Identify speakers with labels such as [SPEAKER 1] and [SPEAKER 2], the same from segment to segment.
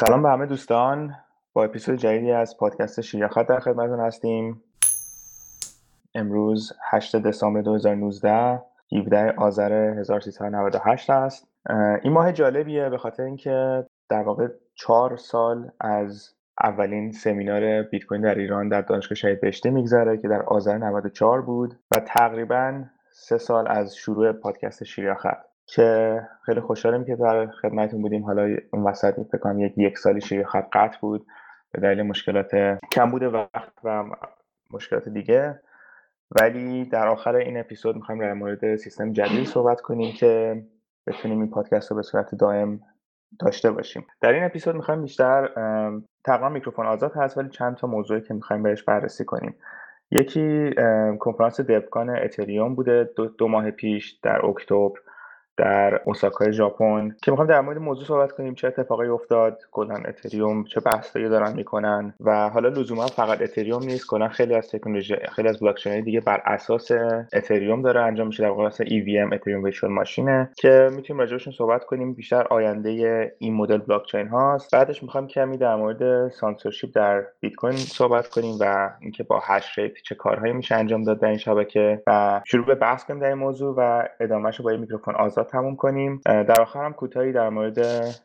[SPEAKER 1] سلام به همه دوستان با اپیزود جدیدی از پادکست شیراخت در خدمتتون هستیم. امروز 8 دسامبر 2019 17 آذر 1398 است. این ماه جالبیه به خاطر اینکه در واقع چهار سال از اولین سمینار بیت کوین در ایران در دانشگاه شهید بهشتی میگذره که در آذر 94 بود و تقریبا سه سال از شروع پادکست شیراخت که خیلی خوشحالم که در خدمتتون بودیم. حالا اون وسط فکر کنم یک یک سالی شیر خط قطع بود. به دلیل مشکلات کم بوده وقت و مشکلات دیگه. ولی در آخر این اپیزود می‌خوایم در مورد سیستم جدید صحبت کنیم که بتونیم این پادکست رو به صورت دائم داشته باشیم. در این اپیزود می‌خوایم بیشتر تقریبا میکروفون آزاد هست ولی چند تا موضوعی که می‌خوایم بهش بررسی کنیم. یکی کنفرانس دبکان اتریوم بوده. دو, دو ماه پیش در اکتبر. در اوساکای ژاپن. که می‌خوام در مورد موضوع صحبت کنیم چه اتفاقی افتاد کلا اتریوم چه بحثایی دارن می‌کنن و حالا لزوما فقط اتریوم نیست کلا خیلی از تکنولوژی خیلی از بلاک دیگه بر اساس اتریوم داره انجام میشه در واقع EVM Ethereum Virtual Machine ه که می‌تونیم راجعشون صحبت کنیم. بیشتر آینده این مدل بلاک چین هاست. بعدش می‌خوام کمی در مورد سانسورشیپ در بیت کوین صحبت کنیم و اینکه با hash rate چه کارهایی میشه انجام داد در این شبکه. و شروع به بحث کنیم در این موضوع و ادامهش با میکروفون آزاد تموم کنیم. در آخر هم کوتاهی در مورد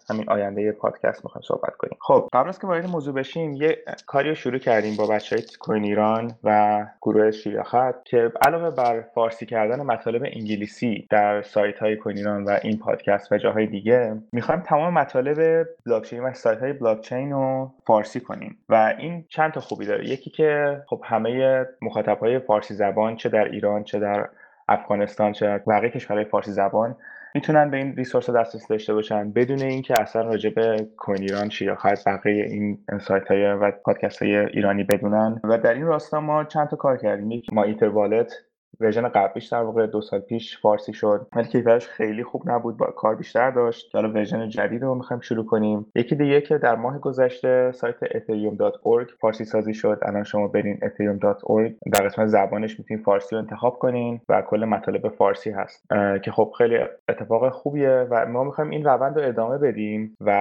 [SPEAKER 1] همین آینده پادکست می‌خوایم صحبت کنیم. خب قبل از که وارد موضوع بشیم یه کاری رو شروع کردیم با بچه های کوین ایران و گروه شیراخت که علاوه بر فارسی کردن مطالب انگلیسی در سایت های کوین ایران و این پادکست و جاهای دیگه می‌خوایم تمام مطالب بلاکچین و سایت های بلاکچین رو فارسی کنیم. و این چند تا خوبی داره. یکی که خب همه مخاطب های فارسی زبان چه در ایران چه در افغانستان چه بقیه کشورهای فارسی زبان می‌تونن به این resource دسترسی داشته باشن بدون اینکه اصلا راجع به کوین ایران شیراخت بقیه این انسایت های و پادکست های ایرانی بدونن. و در این راستا ما چند تا کار کردیم. یک MyEther Wallet version قبلیش در واقع دو سال پیش فارسی شد. ولی کیفیتش خیلی خوب نبود با کار بیشتر داشت. حالا version جدید رو می‌خوایم شروع کنیم. یکی دیگه که در ماه گذشته سایت ethereum.org فارسی سازی شد. الان شما برین ethereum.org در قسمت زبانش می‌تونید فارسی رو انتخاب کنین و کل مطالب فارسی هست. که خب خیلی اتفاق خوبیه و ما می‌خوایم این روند رو ادامه بدیم و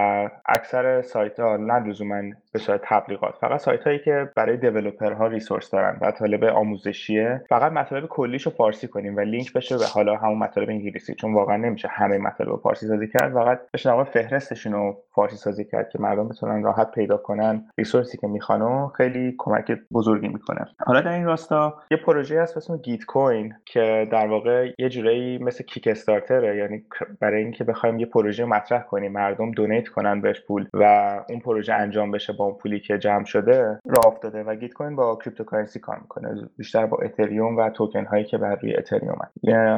[SPEAKER 1] اکثر سایت ها نه لزوما به صورت تبلیغات فقط سایت هایی که برای دیولپرها ریسورس دارن و مطالب آموزشیه فقط مطالب کلیشو فارسی کنیم و لینک بشه به حالا همون مطالب انگلیسی چون واقعا نمیشه همه مطالب فارسی سازی کرد فقط بشه در فهرستشون رو فارسی سازی کرد که مردم بتونن راحت پیدا کنن ریسورسی که می‌خوان و خیلی کمک بزرگی می‌کنه. حالا در این راستا یه پروژه هست اسم گیت کوین که در واقع یه جورایی مثل کیک استارتره یعنی برای اینکه بخوایم یه پروژه مطرح کنیم مردم donate کنن بهش پول و اون پروژه انجام بشه با اون پولی که جمع شده راه افتاده و Gitcoin با cryptocurrency کار می‌کنه بیشتر با اتریوم و توکن هایی که بر روی اتریوم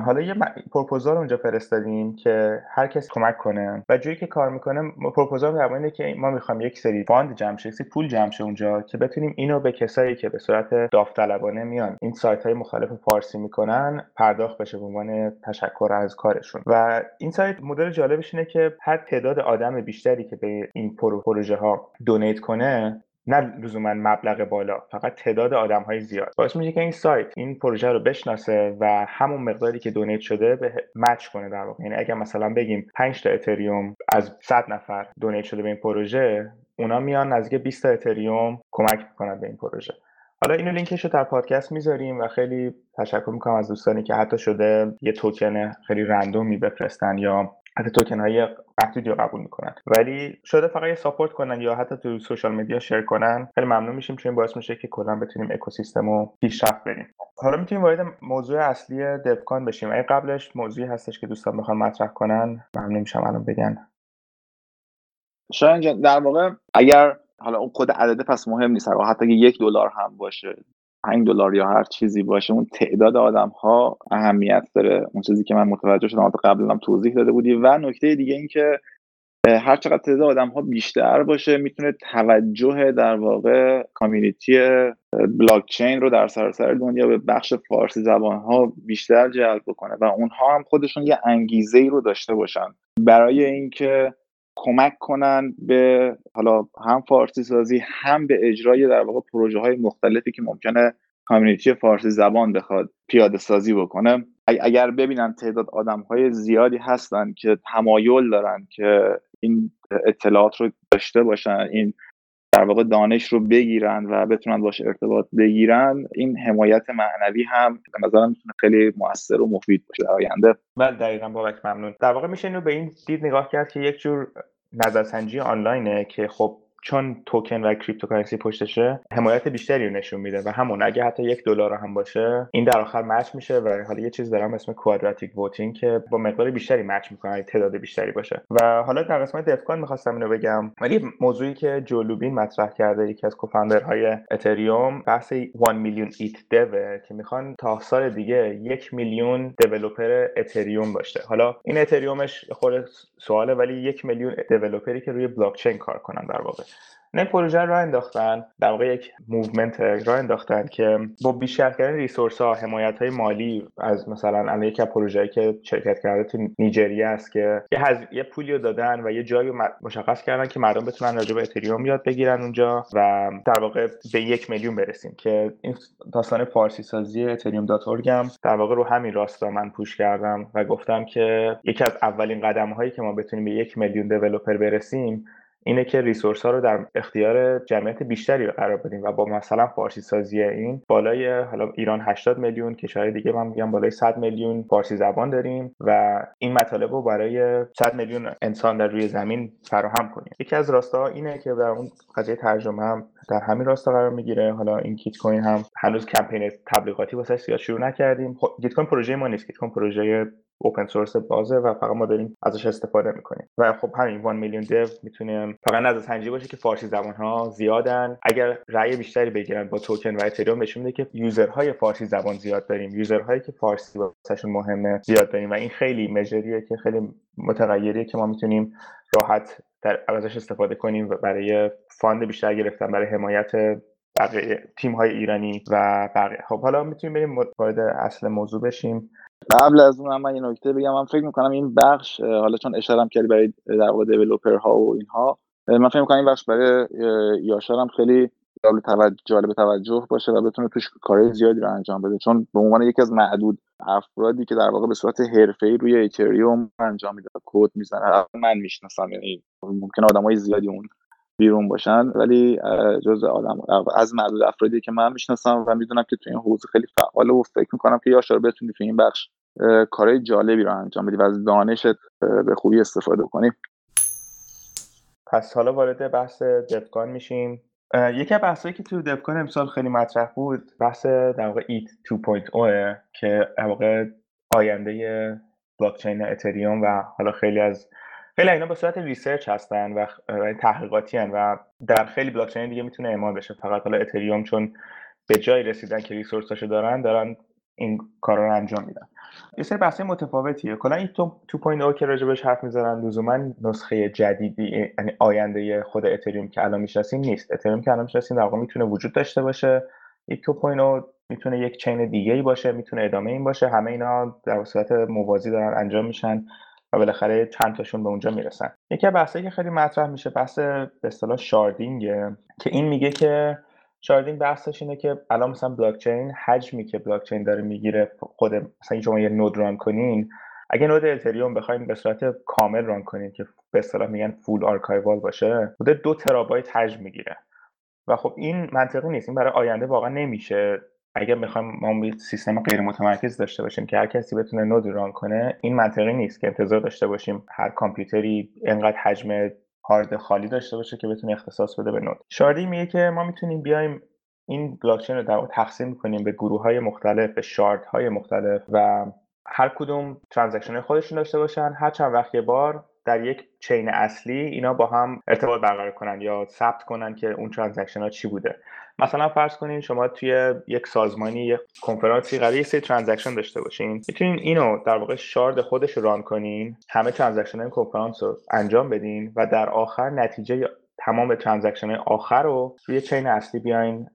[SPEAKER 1] حالا یه پروپوزال اونجا فرستادیم که هر کس کمک کنه. و جوری که کار می‌کنه پروپوزال در اینه که ما می‌خوام یک سری fund جمع شه پول جمع شه اونجا که بتونیم اینو به کسایی که به صورت داوطلبانه میان این سایت های مختلف فارسی می‌کنن پرداخت بشه به عنوان تشکر از کارشون. و این سایت مدل جالبش اینه که هر تعداد آدم بیشتری که به این پروژه ها donate کنه نه لزوما مبلغ بالا فقط تعداد آدم های زیاد. باعث میشه که این سایت این پروژه رو بشناسه و همون مقداری که donate شده به match کنه در واقع. یعنی اگر مثلا بگیم 5 تا اتریوم از 100 نفر donate شده به این پروژه اونا میان نزدیک 20 تا اتریوم کمک می‌کنن به این پروژه. حالا اینو لینکش رو در پادکست می‌ذاریم و خیلی تشکر می‌کنم از دوستانی که حتی شده یه توکن خیلی random ی بفرستن یا حتی توکن های محدودی رو قبول می‌کنن. ولی شده فقط یه support کنن یا حتی تو social media share کنن خیلی ممنون میشیم چون باعث میشه که کلا بتونیم اکوسیستم رو پیشرفت بریم. حالا می‌تونیم وارد موضوع اصلی Devcon بشیم. اگه قبلش موضوعی هستش که دوستان بخوان مطرح کنن ممنون میشم. الان بگن.
[SPEAKER 2] شاید در واقع اگر حالا اون خود عدده پس مهم نیست. حتی اگه یک دلار هم باشه 5 دلار یا هر چیزی باشه اون تعداد آدم ها اهمیت داره. اون چیزی که من متوجه شدم قبل هم توضیح داده بودی. و نکته دیگه این که هر چقدر تعداد آدم ها بیشتر باشه می‌تونه توجه در واقع کامیونیتی بلاک چین رو در سراسر دنیا به بخش فارسی زبان ها بیشتر جلب بکنه. و اونها هم خودشون یه انگیزه ای رو داشته باشن. برای اینکه کمک کنن به حالا هم فارسی سازی هم به اجرای در واقع پروژه های مختلفی که ممکنه کامیونیتی فارسی زبان بخواد پیاده سازی بکنه. اگر ببینن تعداد آدم های زیادی هستن که تمایل دارن که این اطلاعات رو داشته باشن این در واقع دانش رو بگیرن و بتونن باش ارتباط بگیرن این حمایت معنوی هم به نظرم می‌تونه خیلی موثر و مفید باشه در آینده.
[SPEAKER 1] بله دقیقا بابک ممنون. در واقع میشه اینو به این دید نگاه کرد که یک جور نظرسنجی آنلاینه که خب چون توکن و cryptocurrency پشتشه حمایت بیشتری رو نشون میده و همون اگه حتی یک دلار هم باشه این در آخر match میشه و حالا یه چیز دارم اسم quadratic voting که با مقدار بیشتری match می‌کنه تعداد بیشتری باشه. و حالا در قسمت Devcon می‌خواستم اینو بگم. ولی موضوعی که Joe Lubin مطرح کرده یکی از co-founder های اتریوم بحث 1 میلیون Eth dev که می‌خوان تا سال دیگه یک میلیون developer اتریوم باشه. حالا این اتریومش خود سواله ولی یک میلیون developer ی که روی بلاک چین کار کنن در واقع. نه پروژه رو انداختن در واقع یک movement را انداختن که با بیشتر کردن resource ها حمایت های مالی از مثلا الان یکی از پروژه‌ای که شرکت کرده تو نیجریه است که یه, هز... یه پولی رو دادن و یه جایی مشخص کردن که مردم بتونن راجع به اتریوم یاد بگیرن اونجا و در واقع به یک میلیون برسیم که این داستان فارسی سازی Ethereum dot هم در واقع رو همین راستا من push کردم و گفتم که یکی از اولین قدم هایی که ما بتونیم به یک میلیون developer برسیم اینه که resource ها رو در اختیار جمعیت بیشتری قرار بدیم و با مثلا فارسی سازی این بالای حالا ایران 80 میلیون کشور دیگه من میگم بالای 100 میلیون فارسی زبان داریم و این مطالب رو برای 100 میلیون انسان در روی زمین فراهم کنیم. یکی از راستا اینه که در اون قضیه ترجمه هم در همین راستا قرار می‌گیره. حالا این Gitcoin هم هنوز کمپین تبلیغاتی واسه زیاد شروع نکردیم. خب Gitcoin پروژه ما نیست. Gitcoin پروژه open source بازه و فقط ما داریم ازش استفاده می‌کنیم. و خب همین 1 میلیون dev می‌تونه فقط نظر سنجی باشه که فارسی زبان ها زیادن. اگر رأی بیشتری بگیرن با توکن و اتریوم نشون میده که user های فارسی زبان زیاد داریم. user هایی که فارسی واسهشون مهمه زیاد داریم. و این خیلی مجریه که خیلی متغیریه که ما می‌تونیم راحت در ازش استفاده کنیم برای fund بیشتر گرفتن برای حمایت بقیه تیم های ایرانی و بقیه. خب حالا می‌تونیم بریم وارد اصل موضوع بشیم.
[SPEAKER 2] قبل از اون من یه نکته بگم. من فکر می‌کنم این بخش حالا چون اشاره کردی برای در واقع developer ها و اینها من فکر می‌کنم این بخش برای یاشار هم خیلی جالب توجه, جالب توجه باشه و بتونه توش کارهای زیادی رو انجام بده. چون به عنوان یکی از معدود افرادی که در واقع به صورت حرفه‌ای روی اتریوم انجام میده کد می‌زنه من می‌شناسم یعنی ممکن آدمای زیادی اون بیرون باشن ولی جز آدم از معدود افرادی که من می‌شناسم و می‌دونم که تو این حوزه خیلی فعال و فکر می‌کنم که یاشار بتونی تو این بخش کارهای جالبی رو انجام بدی و از دانشت به خوبی استفاده کنی.
[SPEAKER 1] پس حالا وارد بحث دفکان میشیم. یکی از بحثایی که تو دفکان امسال خیلی مطرح بود بحث در واقع ایت 2.0 که در واقع آینده بلاکچین اتریوم و حالا خیلی از خیلی اینا به صورت research هستن و تحقیقاتی هن و در خیلی بلاکچین دیگه می‌تونه اعمال بشه. فقط حالا اتریوم چون به جایی رسیدن که resource اشو دارن دارن این کارا رو انجام میدن. یه سری بحث متفاوتیه. کلا این 2.0 که راجبش حرف می‌زنن لزوما نسخه جدیدی یعنی آینده خود اتریوم که الان می‌شناسیم نیست. اتریوم که الان می‌شناسیم در واقع می‌تونه وجود داشته باشه. یک 2.0 می‌تونه یک chain دیگه ای باشه می‌تونه ادامه این باشه. همه اینا در صورت موازی دارن انجام میشن. و بالاخره چند تاشون به اونجا می‌رسن. یکی از بحثایی که خیلی مطرح میشه بحث به اصطلاح sharding ه که این میگه که sharding بحثش اینه که الان مثلا بلاک چین حجمی که بلاک چین داره می‌گیره خود مثلا شما یه node run کنین اگه node اتریوم بخواین به صورت کامل run کنین که به اصطلاح میگن full archival باشه حدود دو ترابایت حجم می‌گیره. و خب این منطقی نیست این برای آینده واقعا نمیشه. اگر بخوایم ما سیستم غیر متمرکز داشته باشیم که هر کسی بتونه node run کنه این منطقی نیست که انتظار داشته باشیم هر کامپیوتری انقدر حجم هارد خالی داشته باشه که بتونه اختصاص بده به node. Sharding میگه که ما می‌تونیم بیایم این بلاکچین رو در تقسیم کنیم به گروه های مختلف به shard های مختلف و هر کدوم transaction خودشون داشته باشن. هر چند وقت یه بار در یک چین اصلی اینا با هم ارتباط برقرار کنن یا ثبت کنن که اون ترانزکشن ها چی بوده. مثلا فرض کنین شما توی یک سازمانی یک کنفرانسی قراره سری transaction داشته باشین. می‌تونین اینو در واقع shard خودش رو run کنین همه transaction های کنفرانس رو انجام بدین و در آخر نتیجه تمام transaction آخر رو روی chain اصلی بیاین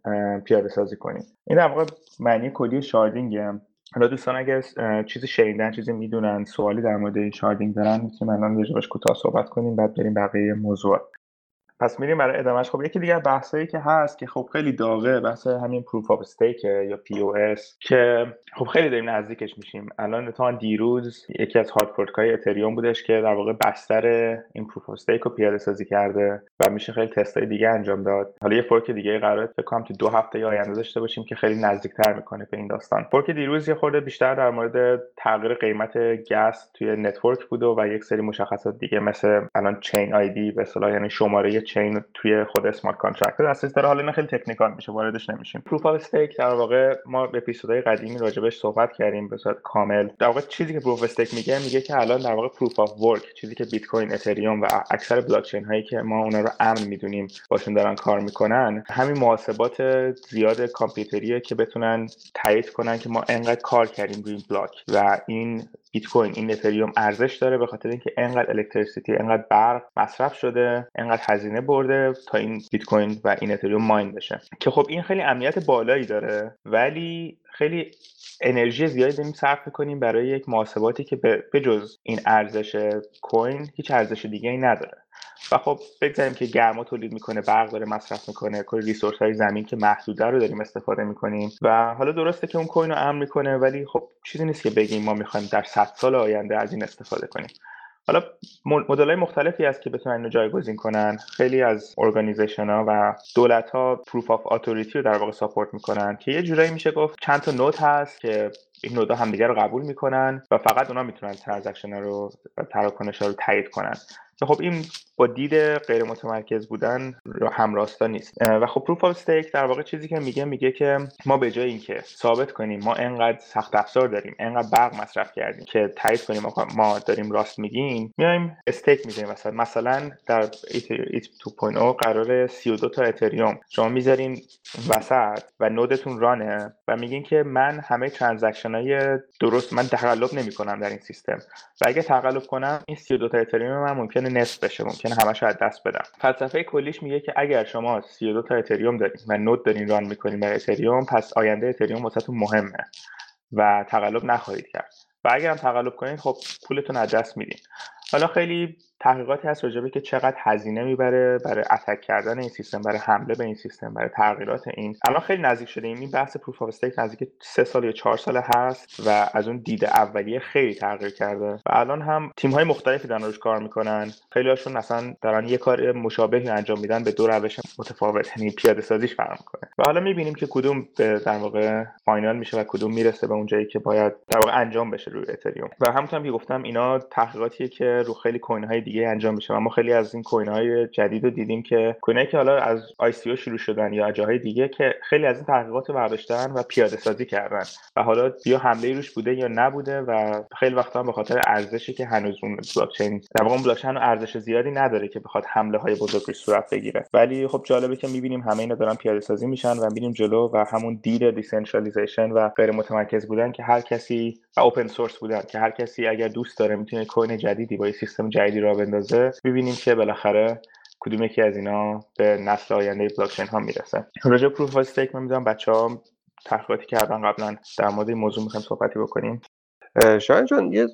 [SPEAKER 1] پیاده سازی کنین. این در واقع معنی کلی sharding ه. حالا دوستان اگر چیزی شنیدن چیزی می‌دونن سوالی در مورد این sharding دارن می‌تونیم الان راجبش کوتاه صحبت کنیم بعد بریم بقیه موضوعات. پس میریم برای ادامهش خب یکی دیگه بحثایی که هست که خب خیلی داغه بحث همین proof of stake یا POS که خب خیلی داریم نزدیکش میشیم. الان تا دیروز یکی از hard fork های اتریوم بودش که در واقع بستر این proof of stake رو پیاده سازی کرده و میشه خیلی تستای دیگه انجام داد. حالا یه fork دیگه قراره فکر کنم تو دو هفته آینده داشته باشیم که خیلی نزدیکتر می‌کنه به این داستان. fork دیروز یه خورده بیشتر در مورد تغییر قیمت gas توی network بوده و یک سری مشخصات دیگه مثل الان chain ID به اصطلاح یعنی شماره chain توی خود smart contract دسترسی داره حالا خیلی technical میشه واردش نمیشیم. proof of stake در واقع ما به اپیزودهای قدیمی راجبش صحبت کردیم به صورت کامل. در واقع چیزی که proof stake میگه میگه که الان در واقع proof of work چیزی که بیت کوین اتریوم و اکثر بلاک چین هایی که ما اونا رو امن می‌دونیم باشون دارن کار می‌کنن همین محاسبات زیاد کامپیوتریه که بتونن تایید کنن که ما انقدر کار کردیم روی این block و این بیت کوین این اتریوم ارزش داره به خاطر اینکه انقدر electricity انقدر برق مصرف شده انقدر هزینه برده تا این بیت کوین و این اتریوم mine بشه. که خب این خیلی امنیت بالایی داره ولی خیلی انرژی زیادی داریم صرف کنیم برای یک محاسباتی که به جز این ارزش coin هیچ ارزش دیگه ای نداره. و خب بگذاریم که گرما تولید می‌کنه برق داره مصرف می‌کنه کل resource های زمین که محدوده رو داریم استفاده می‌کنیم و حالا درسته که اون coin رو امن می‌کنه ولی خب چیزی نیست که بگیم ما می‌خوایم در 100 سال آینده از این استفاده کنیم. حالا مدل های مختلفی هست که بتونن اینو جایگزین کنن. خیلی از organization ها و دولت ها proof of authority رو در واقع support می‌کنن که یه جورایی میشه گفت چند تا node هست که این node ا همدیگه رو قبول می‌کنن و فقط اونا می‌تونن transaction رو تراکنش رو تایید کنن. خب این با دید غیر متمرکز بودن همراستا نیست. و خب proof of stake در واقع چیزی که میگه میگه که ما به جای اینکه ثابت کنیم ما انقدر سخت افزار داریم انقدر برق مصرف کردیم که تایید کنیم ما داریم راست میگیم میایم stake می‌ذاریم مثلا. مثلا در ETH 2.0 قرار 32 تا اتریوم شما می‌ذارین وسط و node تون run ه و میگین که من همه transaction های درست من تقلب نمی‌کنم در این سیستم. و اگه تقلب کنم این 32 تا اتریوم من ممکنه نصف بشه ممکنه همش از دست بدم. فلسفه کلیش میگه که اگر شما 32 تا اتریوم دارین و node دارین run می‌کنین بر اتریوم پس آینده اتریوم واسهتون مهمه و تقلب نخواهید کرد. و اگر هم تقلب کنید خب پولتون از دست میدین. حالا خیلی تحقیقاتی هست راجبه که چقدر هزینه می‌بره برای attack کردن این سیستم برای حمله به این سیستم برای تغییرات این. الان خیلی نزدیک شده. این بحث proof of stake نزدیک سه سال یا چهار سال هست و از اون دید اولیه خیلی تغییر کرده. و الان هم تیم های مختلفی دارن روش کار می‌کنن. خیلی هاشون مثلا دارن یه کار مشابهی انجام میدن به دو روش متفاوت. یعنی پیاده سازیش فرق می‌کنه. و حالا می‌بینیم که کدوم در واقع final میشه و کدوم می‌رسه به اون جایی که باید در واقع انجام بشه روی اتریوم و همونطور که گفتم اینا تحقیقاتیه که رو خیلی coin های دیگه انجام و ما خیلی از این coin های جدید رو دیدیم که coin که حالا از سی شروع شدن یا جاهای دیگه که خیلی از این تحقیقات رو برداشتن و پیاده سازی کردن. و حالا یا حمله روش بوده یا نبوده و خیلی وقتا به خاطر ارزشی که هنوز اون بلاک چین در واقع بلاک چین ارزش زیادی نداره که بخواد حمله های بزرگی صورت بگیره. ولی خب جالبه که می‌بینیم همه اینا دارن پیاده سازی میشن و می‌بینیم جلو و همون دید decentralization و غیر متمرکز بودن که هر کسی و open source بودن که هر کسی اگر دوست داره می‌تونه coin جدیدی با سیستم جدیدی را بندازه ببینیم که بالاخره کدوم یکی از اینا به نسل آینده بلاکچین ها می‌رسه. راجع proof stake من می‌دونم بچه ها تحقیقاتی کردن قبلا در مورد این موضوع می‌خوایم صحبتی بکنیم.
[SPEAKER 3] شاید جان یه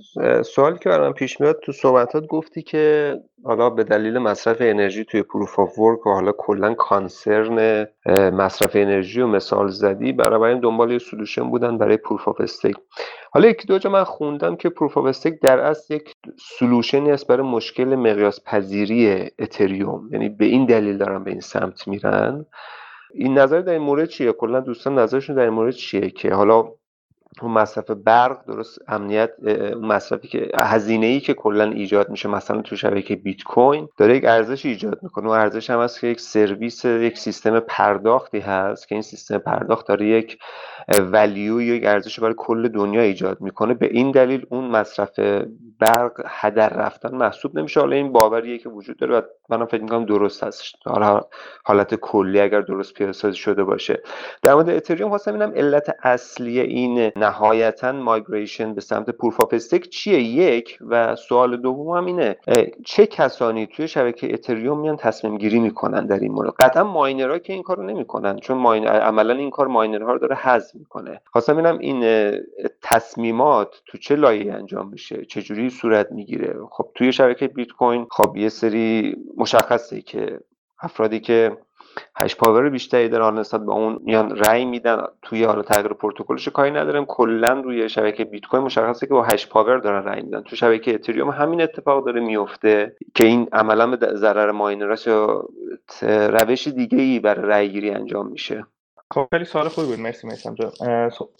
[SPEAKER 3] سوالی که برام پیش میاد تو صحبتات گفتی که حالا به دلیل مصرف انرژی توی proof of work و حالا کلا concern مصرف انرژی و مثال زدی برای این دنبال یه solution بودن برای proof of stake. حالا یکی دو جا من خوندم که proof of stake در اصل یک سلوشنی است برای مشکل مقیاس پذیری اتریوم. یعنی به این دلیل دارن به این سمت میرن. این نظر در این مورد چیه؟ کلا دوستان نظرشون در این مورد چیه که حالا اون مصرف برق درست امنیت اون مصرفی که هزینه ای که کلا ایجاد میشه مثلا تو شبکه بیت کوین داره یک ارزش ایجاد می‌کنه. و ارزش هم هست که یک سرویس یک سیستم پرداختی هست که این سیستم پرداخت داره یک ولیو یک ارزش برای کل دنیا ایجاد می‌کنه. به این دلیل اون مصرف برق هدر رفتن محسوب نمیشه. حالا این باوریه که وجود داره و منم فکر می‌کنم درست هست حالا حالت کلی اگر درست پیاده شده باشه. در مورد اتریوم خواستم اینم علت اصلی این نهایتا migration به سمت proof of stake چیه؟ یک. و سوال دوم هم اینه چه کسانی توی شبکه اتریوم میان تصمیم گیری می‌کنن در این مورد؟ قطعا miner ها که این کارو نمی‌کنن چون mine... عملا این کار miner ها رو داره حذف می‌کنه. خواستم ببینم این تصمیمات تو چه لایه انجام میشه؟ چه جوری صورت می‌گیره؟ خب توی شبکه بیت کوین خب یه سری مشخصه که افرادی که hash power بیشتری دارن نسبت به اون میان رأی میدن. توی حالا تغییر پروتکلش کاری ندارم. کلا روی شبکه بیت کوین مشخصه که با hash power دارن رأی میدن. تو شبکه اتریوم همین اتفاق داره میفته که این عملا به ضرر ماینراست یا روش دیگه ای برای رأی گیری انجام میشه.
[SPEAKER 1] خب خیلی سوال خوبی بود. مرسی جان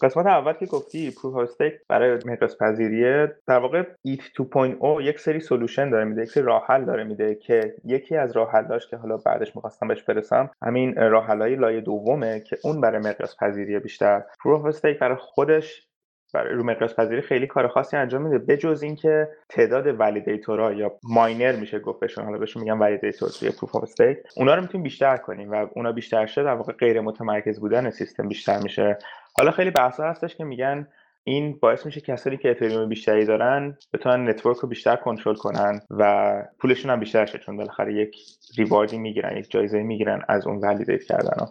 [SPEAKER 1] قسمت اول که گفتی proof of stake برای مقیاس پذیریه. در واقع ETH 2.0 یک سری solution داره میده یک سری راه حل داره میده که یکی از راه حلاش که حالا بعدش می‌خواستم بهش برسم همین راه حلای لایه دومه که اون برای مقیاس پذیریه بیشتر. proof of stake برای خودش برای رو مقیاس پذیری خیلی کار خاصی انجام میده. بجز اینکه تعداد validator ها یا miner میشه گفت بهشون حالا بهشون میگن validator توی proof of stake اونا رو می‌تونیم بیشتر کنیم و اونا بیشتر شد در واقع غیر متمرکز بودن سیستم بیشتر میشه. حالا خیلی بحثا هستش که میگن این باعث میشه کسانی که اتریوم بیشتری دارن بتونن network رو بیشتر کنترل کنن و پولشون هم بیشتر شه چون بالاخره یک reward ی می‌گیرن یک جایزه می‌گیرن از اون validate کردن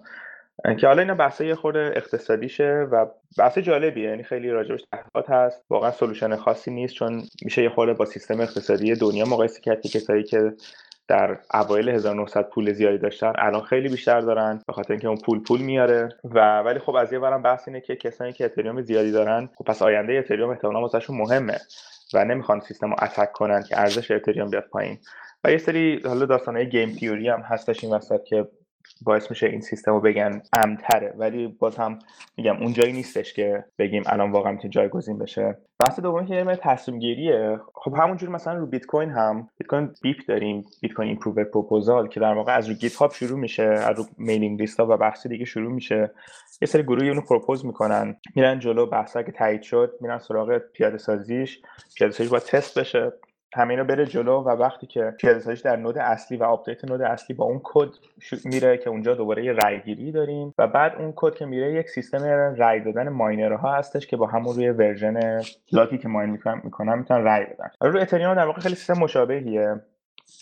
[SPEAKER 1] که حالا اینا بحث یه خورده اقتصادیشه و بحث جالبیه. یعنی خیلی راجبش تحقیقات هست. واقعا solution خاصی نیست چون میشه یه خورده با سیستم اقتصادی دنیا مقایسه کرد که کسایی که در اوایل 1900 پول زیادی داشتن الان خیلی بیشتر دارن به خاطر اینکه اون پول پول میاره. و ولی خب از یه ورم بحث اینه که کسانی که اتریوم زیادی دارن خب پس آینده اتریوم احتمالاً واسهشون مهمه و نمی‌خوان سیستم رو attack کنن که ارزش اتریوم بیاد پایین. و یه سری حالا داستانهای game theory هم هستش این وسط که باعث میشه این سیستم رو بگن امن‌تره. ولی باز هم میگم اون جایی نیستش که بگیم الان واقعا می‌تونه جایگزین بشه. بحث دومی که تصمیم گیریه خب همونجور مثلا رو بیت کوین هم بیت کوین BIP داریم Bitcoin improvement proposal که در واقع از رو گیت هاب شروع میشه از رو mailing list ها و بحث دیگه شروع میشه. یه سری گروهی اونو propose می‌کنن. میرن جلو بحثا که تایید شد میرن سراغ پیاده سازیش پیاده سازیش باید تست بشه. همه اینا بره جلو و وقتی که پیاده در node اصلی و update node اصلی با اون کد میره که اونجا دوباره یه رای گیری داریم و بعد اون کد که میره یک سیستم رای دادن miner ها هستش که با همون روی version بلاکی که mine می‌کنن می‌کنن می‌تونن رای بدن. روی اتریوم در واقع خیلی سیستم مشابهیه.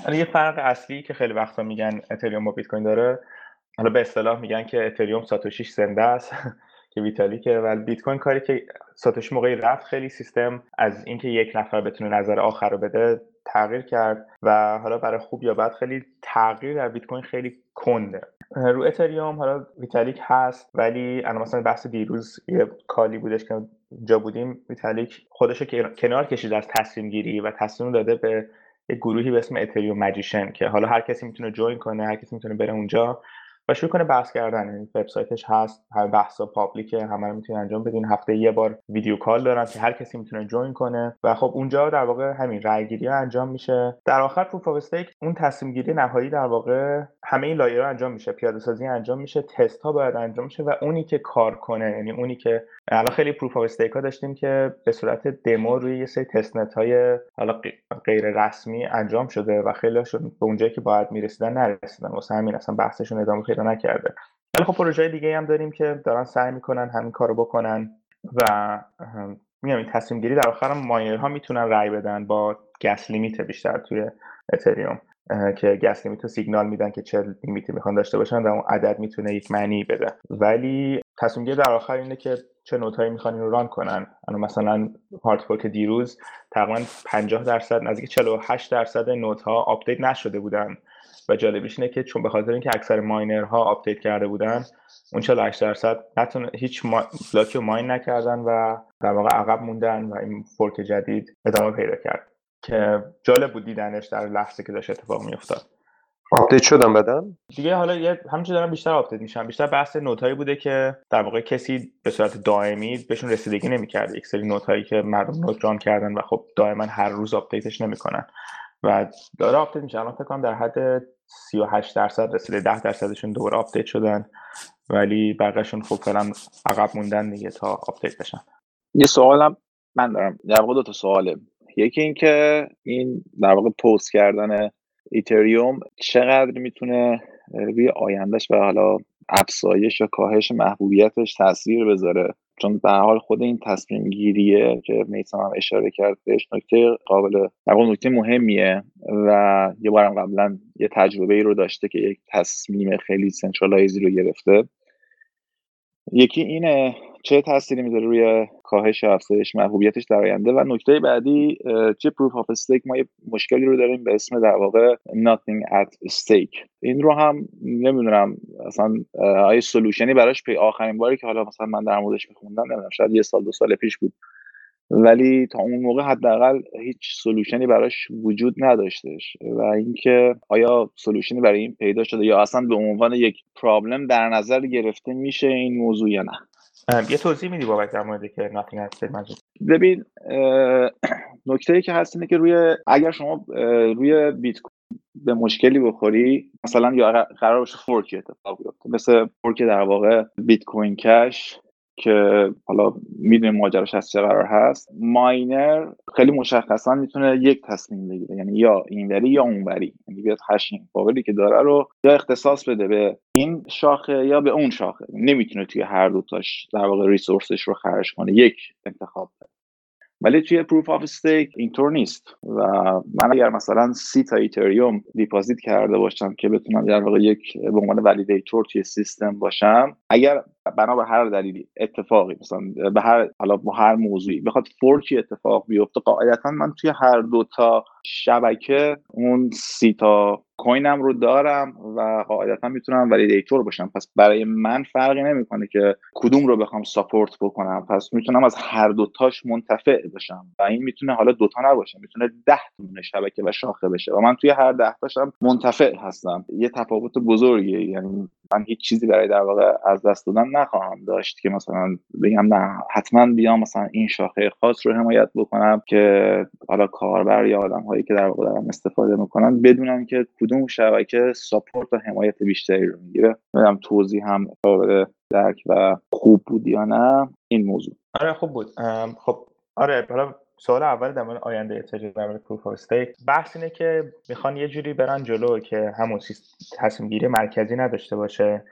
[SPEAKER 1] حالا یه فرق اصلی که خیلی وقتا میگن اتریوم با بیت کوین داره حالا به اصطلاح میگن که اتریوم ساتوشیش زنده است. که ویتالیکه و بیت کوین کاری که ساتوشی موقعی رفت خیلی سیستم از اینکه یک نفر بتونه نظر آخر رو بده تغییر کرد و حالا برای خوب یا بد خیلی تغییر در بیت کوین خیلی کنده. رو اتریوم حالا ویتالیک هست ولی الان مثلا بحث دیروز یه call ی بودش که جا بودیم ویتالیک خودش کنار کشید از تصمیم گیری و تصمیم داده به یک گروهی به اسم Ethereum Magicians که حالا هر کسی می‌تونه join کنه هر کسی می‌تونه بره اونجا. و شروع کنه بحث کردن. یعنی وبسایتش هست هر بحثا public ه همه رو می‌تونید انجام بدین هفته یه بار video call دارن که هر کسی می‌تونه join کنه. و خب اونجا در واقع همین رای گیری انجام میشه. در آخر proof of اون تصمیم گیری نهایی در واقع همه این لایه انجام میشه. پیاده سازی انجام میشه تست ها باید انجام میشه و اونی که کار کنه یعنی اونی که الان خیلی proof of ها داشتیم که به صورت دمو روی یه سری testnet های حالا غیر رسمی انجام شده و خیلی به اونجایی که باید می‌رسیدن نرسیدن. واسه همین اصلا بحثشون ادامه پیدا نکرده. ولی خب پروژه دیگه هم داریم که دارن سعی می‌کنن همین کارو بکنن و میگم این تصمیم گیری در آخر miner ها می‌تونن رای بدن با gas limit بیشتر توی اتریوم که gas limit رو سیگنال میدن که چه limit ی می‌خوان داشته باشن و اون عدد می‌تونه یک معنی بده. ولی تصمیم گیری در آخر اینه که چه node ایی می‌خوان رو run کنن. مثلا هارت دیروز تقریبا 50 درصد نزدیک 48 درصد node ها update نشده بودن. و جالبیش اینه که چون به خاطر اینکه اکثر miner ها update کرده بودن اون 48 درصد نوده هیچ ما... بلاکی رو mine نکردن و در واقع عقب موندن و این fork جدید ادامه پیدا کرد. که جالب بود دیدنش در لحظه که داشت اتفاق میافتاد.
[SPEAKER 3] update شدن بدن؟
[SPEAKER 1] دیگه حالا یه همینجوری دارن بیشتر update میشن. بیشتر بحث node ایی بوده که در واقع کسی به صورت دائمی بهشون رسیدگی نمی‌کرد. یک سری node ایی که مردم node run کردن و خب دائما هر روز update ش نمی‌کنن. و داره update میشه. الان فکر کنم در حد 38 درصد رسیده 10 درصدشون دوباره update شدن ولی بقیهشون خب فعلا عقب موندن دیگه تا update بشن.
[SPEAKER 2] یه سوالم من دارم. در واقع دو تا سواله. یکی اینکه این در واقع fast کردن ایتریوم چقدر می‌تونه روی آیندهش و حالا افزایش یا کاهش محبوبیتش تاثیر بذاره؟ چون به حال خود این تصمیم گیریه که میسان هم اشاره کرد بهش نکته قابل نکته مهمیه و یه بارم قبلا یه تجربه ای رو داشته که یک تصمیم خیلی centralized ی رو گرفته. یکی اینه چه تأثیری می‌ذاره روی کاهش افزایش محبوبیتش در آینده؟ و نکته بعدی چه proof of stake ما یه مشکلی رو داریم به اسم در واقع nothing at stake. این رو هم نمی‌دونم اصلا آیا solution ی براش پی آخرین باری که حالا مثلا من در موردش میخوندم نمی‌دونم شاید یه سال دو سال پیش بود. ولی تا اون موقع حداقل هیچ solution ی براش وجود نداشتش. و اینکه آیا solution ی برای این پیدا شده یا اصلا به عنوان یک problem در نظر گرفته میشه این موضوع یا نه.
[SPEAKER 1] یه توضیح میدی بابت در مورد که nothing
[SPEAKER 2] ببین نکته ای که هست اینه که روی اگر شما روی بیت کوین به مشکلی بخوری مثلا یا قرار باشه fork ی اتفاق بیفته مثل fork در واقع Bitcoin Cash که حالا می‌دونیم ماجراش از چه قرار هست. miner خیلی مشخصا می‌تونه یک تصمیم بگیره یعنی یا اینوری یا اونوری. یعنی بیاد hashing power ی که داره رو یا اختصاص بده به این شاخه یا به اون شاخه. نمی‌تونه توی هر دوتاش در واقع resource ش رو خرج کنه. یک انتخاب بده ولی توی proof of stake اینطور نیست. و من اگر مثلا سی تا اتریوم deposit کرده باشم که بتونم در واقع یک به عنوان validator توی سیستم باشم اگر بنا به هر دلیلی اتفاقی مثلا به هر حالا با هر موضوعی بخواد فورکی اتفاق بیفته قاعدتا من توی هر دو تا شبکه اون سی تا کوینم رو دارم و قاعدتا می‌تونم ولیدیتور باشم. پس برای من فرقی نمی‌کنه که کدوم رو بخوام ساپورت بکنم. پس می‌تونم از هر دوتاش منتفع بشم و این می‌تونه حالا دوتا نباشه می‌تونه ده تا شبکه و شاخه بشه و من توی هر ده تاشم منتفع هستم. یه تفاوت بزرگیه یعنی من هیچ چیزی برای در واقع از دست دادن نخواهم داشت که مثلا بگم نه حتما بیام مثلا این شاخه خاص رو حمایت بکنم که حالا کاربر یا آدم هایی که در واقع دارن استفاده می‌کنن بدونم که کدوم شبکه ساپورت و حمایت بیشتری رو می‌گیره. بدم توضیح هم قابل درک و خوب بود یا نه این موضوع.
[SPEAKER 1] آره خوب بود. خب آره حالا سوال اول در مورد آینده اتجاه در مورد پروف بحث اینه که می‌خوان یه جوری برن جلو که همون تصمیم گیری مرکزی نداشته باشه.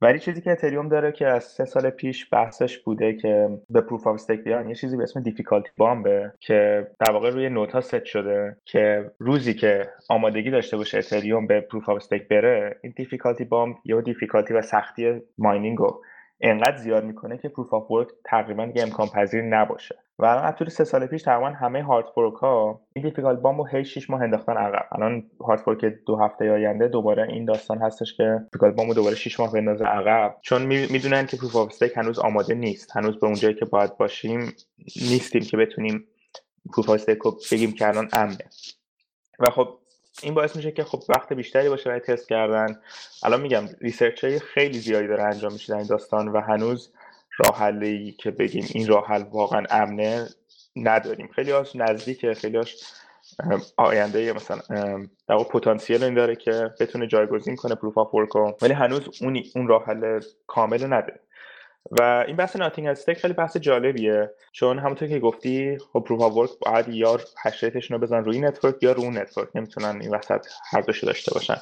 [SPEAKER 1] ولی چیزی که اتریوم داره که از سه سال پیش بحثش بوده که به proof of stake بیان یه چیزی به اسم difficulty bomb ه که در واقع روی نوتا ست شده که روزی که آمادگی داشته باشه اتریوم به proof of stake بره این difficulty bomb یا difficulty و سختی mining رو انقدر زیاد می‌کنه که proof of work تقریبا دیگه امکان پذیر نباشه. و الان طول سه سال پیش تقریبا همه hard fork ها این difficulty bomb هی 6 ماه انداختن عقب. الان hard fork دو هفته آینده دوباره این داستان هستش که difficulty bomb دوباره 6 ماه بندازه عقب. چون می‌دونن که proof of هنوز آماده نیست. هنوز به اونجایی که باید باشیم نیستیم که بتونیم proof of بگیم که الان امنه. و خب این باعث میشه که خب وقت بیشتری باشه برای تست کردن. الان میگم research های خیلی زیادی داره انجام میشه در این داستان و هنوز راه که بگیم این راه حل واقعا امنه نداریم. خیلی هاش نزدیکه خیلی هاش آینده مثلا در پتانسیل این داره که بتونه جایگزین کنه proof of ولی هنوز اون اون راه حل کامل نداره. و این بحث ناتینگ استیک خیلی بحث جالبیه. چون همونطور که گفتی خب پروف ورک باید یا هش رو بزن روی نتورک یا روی نتورک نمی‌تونن این وسط هر داشته باشن.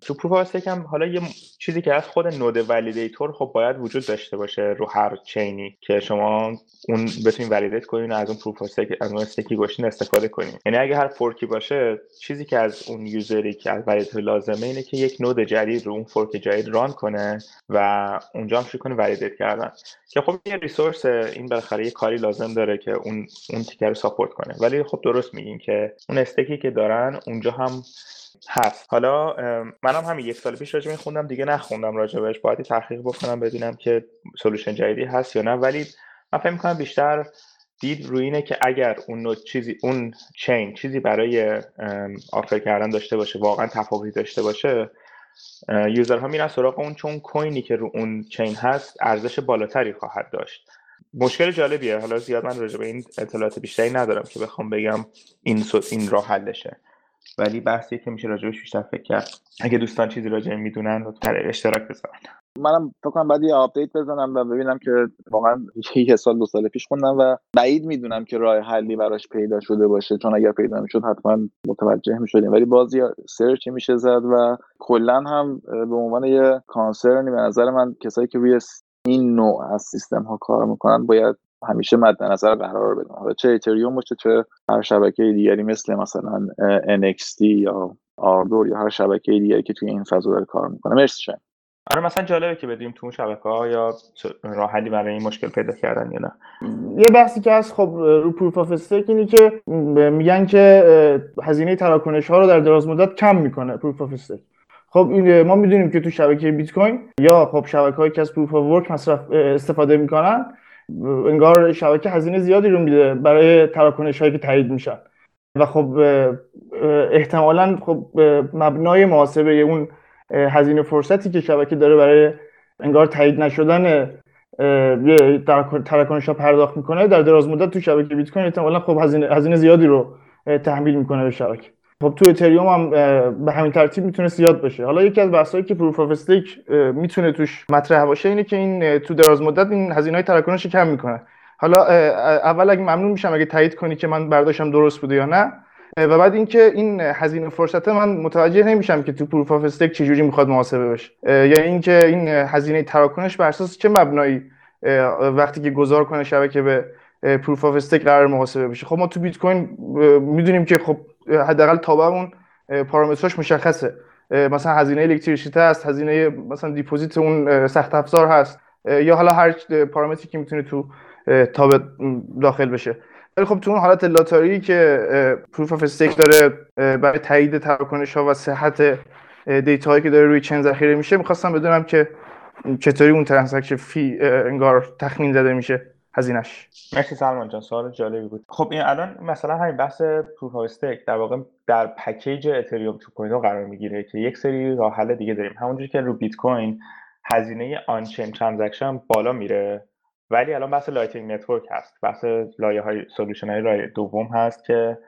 [SPEAKER 1] تو پروف هم حالا یه چیزی که از خود نود ولیدیتور خب باید وجود داشته باشه رو هر چینی که شما اون بتونید ولیدیت کنین از اون پروف از اون استیکی گوشین استفاده کنین یعنی اگه هر فورکی باشه چیزی که از اون یوزری که از ولیدیتور لازمه اینه که یک نود جدید رو اون فورک جدید ران کنه و اونجا هم شروع کنه validate کردن. که خب یه resource این بالاخره یه کاری لازم داره که اون اون ticker رو support کنه. ولی خب درست میگین که اون stake ی که دارن اونجا هم هست. حالا منم همین یک سال پیش راجع خوندم دیگه نخوندم راجبش باید تحقیق بکنم ببینم که solution جدیدی هست یا نه. ولی من فکر می‌کنم بیشتر دید روی اینه که اگر اون چیزی اون chain چیزی برای offer کردن داشته باشه واقعا تفاوتی داشته باشه user ها میرن سراغ اون چون کوینی که رو اون chain هست ارزش بالاتری خواهد داشت. مشکل جالبیه. حالا زیاد من راجع به این اطلاعات بیشتری ندارم که بخوام بگم این این راه حلشه. ولی بحثی که میشه راجبش بیشتر فکر کرد. اگه دوستان چیزی راجع می‌دونن لطفا اشتراک بذارن.
[SPEAKER 2] منم فکر کنم بعد یه update بزنم و ببینم که واقعا یه سال دو سال پیش خوندم و بعید می‌دونم که راه حلی براش پیدا شده باشه. چون اگر پیدا می‌شد حتما متوجه می‌شدیم. ولی بازی سرچی میشه زد و کلا هم به عنوان یه کانسرنی به نظر من کسایی که روی این نوع از سیستم ها کار می‌کنن باید همیشه مد نظر قرار بدم. حالا چه اتریوم باشه چه هر شبکه دیگری مثل مثلا NXT یا آردور یا هر شبکه دیگری که توی این فضا داره کار می‌کنه. مرسی
[SPEAKER 1] آره مثلا جالبه که بدیم تو شبکه ها یا راه حلی برای این مشکل پیدا کردن یا نه.
[SPEAKER 4] یه بحثی که هست خب رو proof of stake اینه که میگن که هزینه تراکنش ها رو در دراز مدت کم می‌کنه proof of stake خب این ما می‌دونیم که تو شبکه بیت کوین یا خب شبکه هایی که از proof of work مصرف استفاده می‌کنن انگار شبکه هزینه زیادی رو میده برای تراکنش هایی که تایید میشن. و خب احتمالا خب مبنای محاسبه اون هزینه فرصتی که شبکه داره برای انگار تایید نشدن تراکنش ها پرداخت می‌کنه در دراز مدت تو شبکه بیت کوین احتمالا خب هزینه هزینه زیادی رو تحمیل می‌کنه به شبکه. خب تو اتریوم هم به همین ترتیب می‌تونه زیاد بشه حالا یکی از بحثایی که proof of stake می‌تونه توش مطرح باشه اینه که این تو دراز مدت این هزینه های تراکنش کم می‌کنه. حالا اول اگه ممنون میشم اگه تایید کنی که من برداشتم درست بوده یا نه. و بعد اینکه این هزینه فرصت من متوجه نمیشم که تو proof of stake چجوری می‌خواد محاسبه بشه. یا اینکه این هزینه تراکنش بر اساس چه مبنایی وقتی که گذار کنه شبکه به proof of stake قرار محاسبه بشه. خب ما تو بیت کوین می‌دونیم که خب حداقل تابعمون پارامترش مشخصه. مثلا هزینه الکتریسیته هست هزینه مثلا deposit اون سخت افزار هست. یا حالا هر پارامتری که می‌تونه تو تابع داخل بشه. خب تو اون حالت لاتاری که proof of stake داره برای تایید تراکنش ها و صحت data هایی که داره روی chain ذخیره میشه می‌خواستم بدونم که چطوری اون transaction fee انگار تخمین زده میشه. هزینش
[SPEAKER 1] مرسی سلمان جان سوال جالبی بود. خب این الان مثلا همین بحث proof stake در واقع در پکیج اتریوم 2.0 قرار می‌گیره که یک سری راه حل دیگه داریم. همونجوری که رو بیت کوین هزینه on-chain transaction بالا میره ولی الان بحث Lightning Network هست. بحث لایه های solution های لایه دوم هست که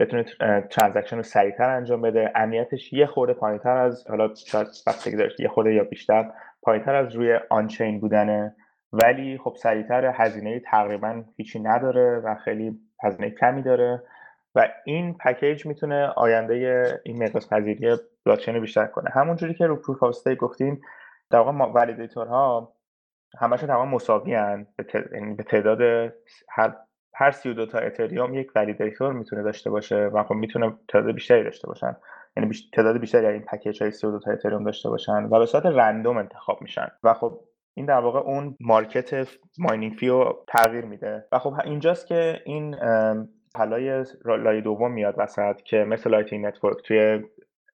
[SPEAKER 1] بتونه transaction رو سریعتر انجام بده. امنیتش یه خورده پایینتر از حالا شاید بستگی داشت یه خورده یا بیشتر پایینتر از روی on-chain بودنه. ولی خب سریعتر هزینه تقریبا هیچی نداره و خیلی هزینه کمی داره و این پکیج می‌تونه آینده این مقیاس پذیری بلاکچین رو بیشتر کنه همونجوری که رو proof of گفتیم در واقع validator ها همشون تمام مساوی هن. یعنی به تعداد هر هر 32 تا اتریوم یک validator می‌تونه داشته باشه و خب می‌تونه تعداد بیشتری داشته باشن یعنی. تعداد بیشتری این پکیج های 32 تا اتریوم داشته باشن و به صورت رندوم انتخاب میشن و خب این در واقع اون market mining fee رو تغییر میده. و خب اینجاست که این راهحلای لایه دوم میاد وسط که مثل Lightning Network توی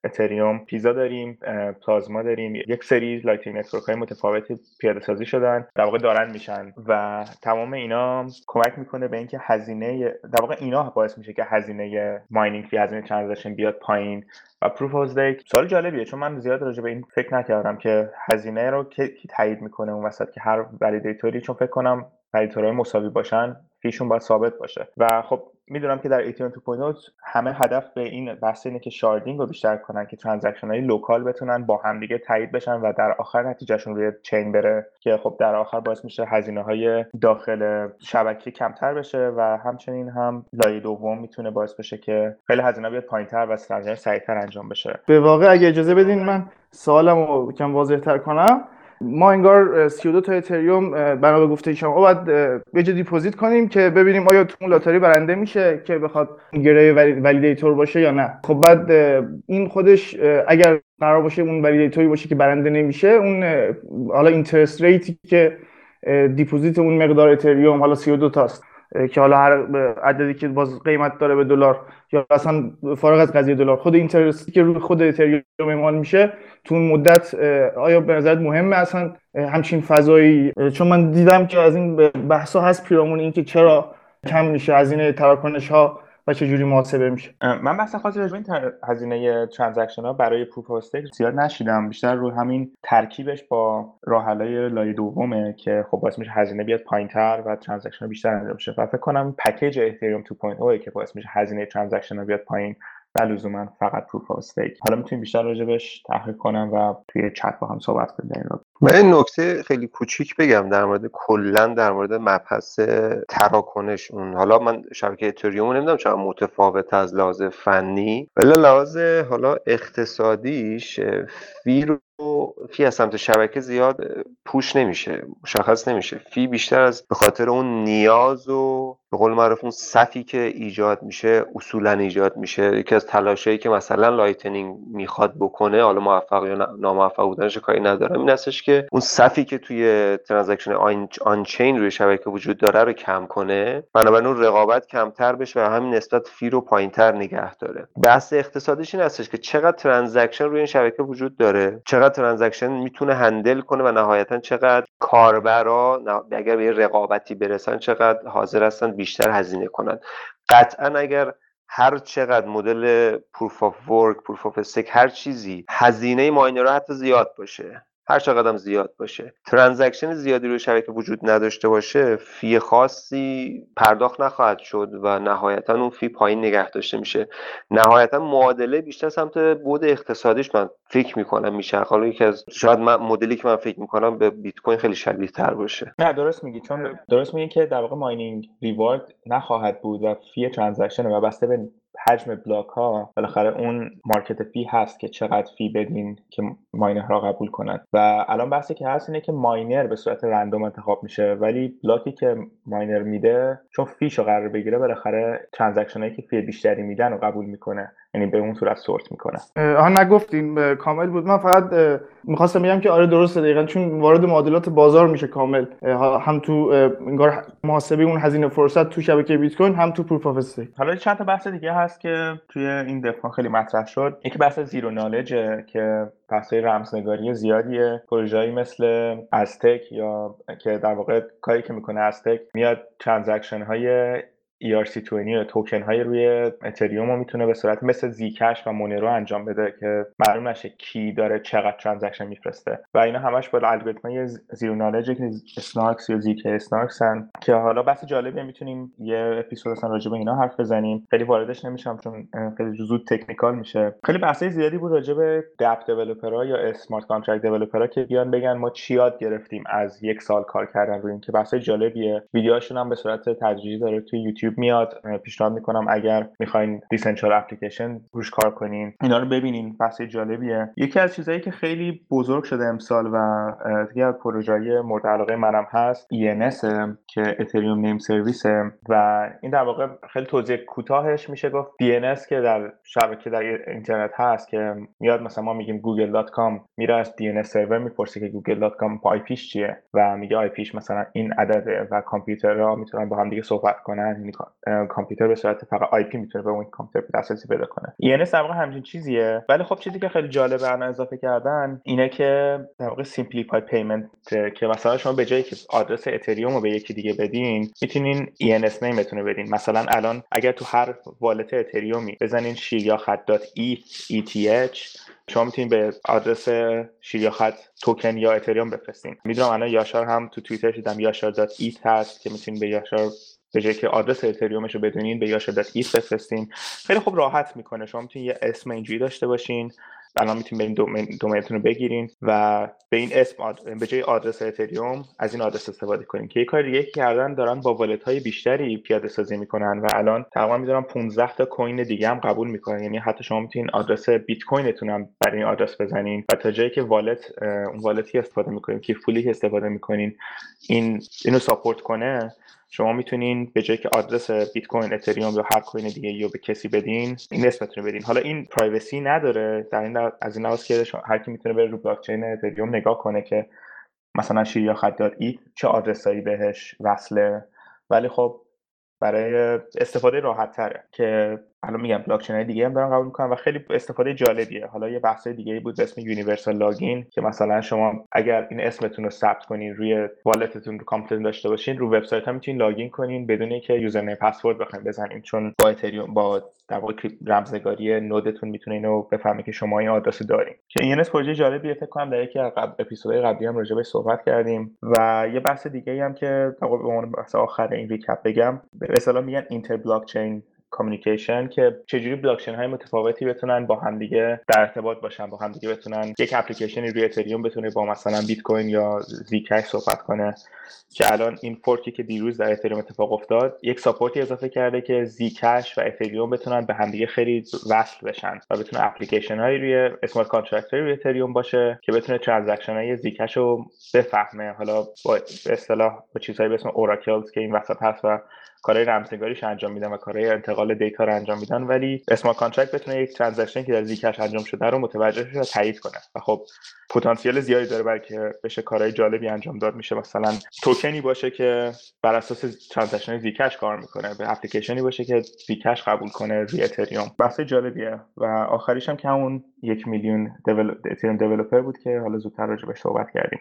[SPEAKER 1] اتریوم پیزا داریم Plasma داریم. یک سری Lightning Network های متفاوتی پیاده سازی شدن در واقع دارن میشن و تمام اینا کمک می‌کنه به اینکه هزینه در واقع اینا باعث میشه که هزینه mining fee هزینه transaction بیاد پایین و proof of سوال جالبیه چون من زیاد راجع به این فکر نکردم که هزینه رو کی تایید می‌کنه اون وسط که هر validator ی چون فکر کنم validator های مساوی باشن fee شون باید ثابت باشه. و خب می‌دونم که در ایتریوم 2.0 همه هدف به این بحث اینه که sharding رو بیشتر کنن که transaction های local بتونن با همدیگه تایید بشن و در آخر نتیجهشون روی chain بره که خب در آخر باعث میشه هزینه های داخل شبکه کمتر بشه و همچنین هم لایه دوم می‌تونه باعث بشه که خیلی هزینه بیاد پایینتر و transaction سریعتر انجام بشه.
[SPEAKER 4] به واقع اگه اجازه بدین من سوالمو کم واضح تر کنم. ما انگار 32 تا اتریوم بنا به گفته شما. باید یه deposit کنیم که ببینیم آیا تو اون لاتاری برنده میشه که بخواد گره validator باشه یا نه. خب بعد این خودش اگر قرار باشه اون validator ی باشه که برنده نمیشه اون حالا interest rate ی که deposit اون مقدار اتریوم حالا 32 تاست. که حالا هر عددی که باز قیمت داره به دلار یا اصلا فارغ از قضیه دلار. خود interest ی که روی خود اتریوم اعمال میشه تو اون مدت آیا به نظرت مهمه اصلا همچین فضایی؟ چون من دیدم که از این بحث ها هست پیرامون اینکه چرا کم میشه هزینه تراکنش ها و چه جوری محاسبه میشه؟
[SPEAKER 1] من بحث خاصی راجع این هزینه transaction ها برای proof زیاد نشیدم. بیشتر رو همین ترکیبش با راه‌حلای لایه دومه که خب باعث میشه هزینه بیاد پایینتر و transaction بیشتر انجام بشه. فکر کنم پکیج اتریوم 2.0 که باعث میشه هزینه transaction بیاد پایین لزوما فقط proof of stake حالا می‌تونیم بیشتر راجبش تحقیق کنم و توی چت با هم صحبت کنیم
[SPEAKER 3] من این نکته خیلی کوچیک بگم در مورد کلا در مورد مبحث تراکنش اون. حالا من شبکه اتریوم نمی‌دونم چرا متفاوت از لحاظ فنی ولی لحاظ حالا اقتصادیش fee رو fee از سمت شبکه زیاد push نمیشه مشخص نمیشه. fee بیشتر از به خاطر اون نیاز و به قول معروف اون صفی که ایجاد میشه اصولا ایجاد میشه. یکی از تلاشایی که مثلا Lightning می‌خواد بکنه حالا موفق یا ناموفق بودنش کاری ندارم. این هستش که اون صفی که توی transaction on-chain روی شبکه وجود داره رو کم کنه بنابراین اون رقابت کمتر بشه و همین نسبت fee رو پایینتر نگه داره. بحث اقتصادیش این هستش که چقدر transaction روی این شبکه وجود داره چقدر transaction می‌تونه handle کنه و نهایتا چقدر کاربرا اگر به رقابتی برسن چقدر حاضر هستن بیشتر هزینه کنند قطعا اگر هر چقدر مدل proof of work proof of stake هر چیزی هزینه miner حتی زیاد باشه. هر چقدر زیاد باشه. transaction زیادی روی شبکه وجود نداشته باشه fee خاصی پرداخت نخواهد شد و نهایتا اون fee پایین نگه داشته میشه. نهایتا معادله بیشتر سمت بعد اقتصادیش من فکر می‌کنم میشه. حالا یکی از شاید من مدلی که من فکر می‌کنم به بیت کوین خیلی شبیه تر باشه.
[SPEAKER 1] نه درست میگی. چون درست میگی که در واقع mining reward نخواهد بود و fee transaction و بسته به حجم بلاک ها بالاخره اون market fee هست که چقدر fee بدین که miner را قبول کنند و الان بحثی که هست اینه که miner به صورت رندوم انتخاب میشه. ولی بلاکی که miner میده چون fee ش رو قرار بگیره بالاخره transaction که fee بیشتری میدن رو قبول می‌کنه. یعنی به اون صورت sort می‌کنه.
[SPEAKER 4] آها نگفتین کامل بود. من فقط می‌خواستم بگم که آره درسته دقیقا چون وارد معادلات بازار میشه کامل. هم تو انگار محاسبه اون هزینه فرصت تو شبکه بیت کوین هم تو proof of
[SPEAKER 1] حالا چند تا بحث دیگه هست که توی این دفعه خیلی مطرح شد. یکی بحث zero knowledge ه که بحث رمزنگاری زیادیه. پروژه‌ای مثل Aztec یا که در واقع کاری که می‌کنه Aztec میاد transaction های ERC20 یا توکن های روی اتریوم رو می‌تونه به صورت مثل Zcash و Monero انجام بده که معلوم نشه کی داره چقدر transaction میفرسته. و اینا همش با الگوریتم های zero knowledge که SNARKs یا zk-SNARKs هن که حالا بحث جالبی می‌تونیم یه اپیزود اصلا راجع به اینا حرف بزنیم. خیلی واردش نمیشم چون خیلی زود technical میشه. خیلی بحث زیادی بود راجع به dapp developer ها یا smart contract developer ها که بیان بگن ما چی یاد گرفتیم از یک سال کار کردن روی این که بحث جالبیه. ویدیوهاشون هم به صورت تدریجی داره توی یوتیوب یوتیوب میاد پیشنهاد می‌کنم اگر می‌خواین decentralized application روش کار کنین اینا رو ببینین بحث جالبیه. یکی از چیزهایی که خیلی بزرگ شده امسال و دیگه از پروژه مورد علاقه منم هست ENS که اتریوم name service و این در واقع خیلی توضیح کوتاهش میشه گفت DNS که در شبکه در اینترنت هست که میاد مثلا ما میگیم google.com میره از DNS سرور می‌پرسه که google.com IP ش چیه و میگه IP ش مثلا این عدده و کامپیوترها می‌تونن با هم دیگه صحبت کنن یعنی کامپیوتر به صورت فقط IP می‌تونه به اون کامپیوتر دسترسی پیدا کنه. ENS در واقع همچین چیزیه. ولی خب چیزی که خیلی جالبه الان اضافه کردن اینه که در واقع simplified payment که مثلا شما به جایی که آدرس اتریوم رو به یکی دیگه بدین می‌تونین ENS name تون بدین. مثلا الان اگر تو هر wallet اتریومی بزنین شیر یا خط dot ETH شما می‌تونید به آدرس خط توکن یا اتریوم بفرستین. می‌دونم الان یاشار هم تو توییتر دیدم یاشار dot ETH هست که می‌تونید به یاشار به جای که آدرس اتریومش رو بدونین به یاشار dot ETH بفرستین. خیلی خوب راحت می‌کنه. شما می‌تونید یه اسم اینجوری داشته باشین. الان می‌تونید برین domain تون رو بگیرین و به این اسم آد... به جای آدرس اتریوم از این آدرس استفاده کنین که یه کار دیگه کردن دارن با wallet های بیشتری پیاده سازی می‌کنن و الان تقریبا می‌ذارن 15 تا coin دیگه هم قبول می‌کنن. یعنی حتی شما می‌تونین آدرس بیت کوینتون هم برای این آدرس بزنین و تا جایی که wallet اون wallet ی استفاده می‌کنین که fully استفاده می‌کنین این اینو support کنه شما می‌تونین به جای که آدرس بیت کوین اتریوم یا هر coin دیگه یا به کسی بدین این اسمتون بدین. حالا این privacy نداره در این از این لحاظ که هر کی می‌تونه بره رو بلاک چین اتریوم نگاه کنه که مثلا شیر یا خط ETH چه آدرسایی بهش وصله. ولی خب برای استفاده راحت تره که الان میگم بلاک چین دیگه هم دارن قبول می‌کنن و خیلی استفاده جالبیه. حالا یه بحث دیگه بود به اسم universal login که مثلا شما اگر این اسمتون رو ثبت کنین روی wallet تون رو کامپیوتر داشته باشین رو وبسایت هم می‌تونین login کنین بدون اینکه username password بخواین بزنین. چون با اتریوم با در واقع رمزنگاری node تون می‌تونه اینو بفهمه که شما این آدرس دارین. که این پروژه جالبیه فکر کنم در یکی از اپیزودهای قبلی هم راجع صحبت کردیم. و یه بحث دیگه هم که به عنوان بحث آخر این recap بگم به اصطلاح میگن inter blockchain communication که چجوری بلاکچین های متفاوتی بتونن با همدیگه در ارتباط باشن با همدیگه بتونن یک اپلیکیشنی روی اتریوم بتونه با مثلا بیت کوین یا Zcash صحبت کنه. که الان این fork ی که دیروز در اتریوم اتفاق افتاد یک support ی اضافه کرده که Zcash و اتریوم بتونن به همدیگه خیلی وصل بشن و بتونه اپلیکیشن هایی روی smart contract روی اتریوم باشه که بتونه transaction های Zcash رو بفهمه. حالا با اصطلاح با چیزهایی به اسم oracles که این وسط هست و کارهای رمزنگاریش انجام میدن و کارهای انتقال data رو انجام میدن ولی smart contract بتونه یک transaction که در Zcash انجام شده رو متوجه شه و تایید کنه. و خب پتانسیل زیادی داره برای که بشه کارهای جالبی انجام داد. میشه مثلا توکنی باشه که بر اساس transaction Zcash کار می‌کنه. به اپلیکیشنی باشه که Zcash قبول کنه روی اتریوم. بحث جالبیه. و آخریش هم که همون یک میلیون اتریوم دیولپر بود که حالا زودتر راجع بهش صحبت کردیم.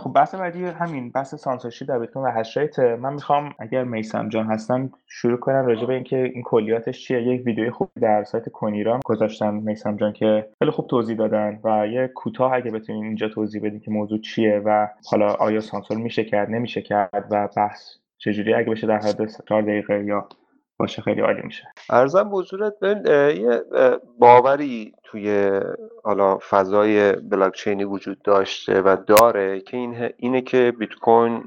[SPEAKER 1] خب بحث بعدی همین بحث سانسورشیپ در بیت و هش من می‌خوام اگر میسم جان هستن شروع کنم راجع به اینکه این کلیاتش چیه. یک ویدیوی خوب در سایت کنیران گذاشتن میسم جان که خیلی خوب توضیح دادن و یه کوتاه اگه بتونین اینجا توضیح بدین که موضوع چیه و حالا آیا سانسور میشه کرد نمیشه کرد و بحث چجوری اگه بشه در حد 4 دقیقه یا باشه خیلی عالی میشه.
[SPEAKER 3] عرضم به حضورت یه باوری توی حالا فضای بلاکچینی وجود داشته و داره که این اینه که بیت کوین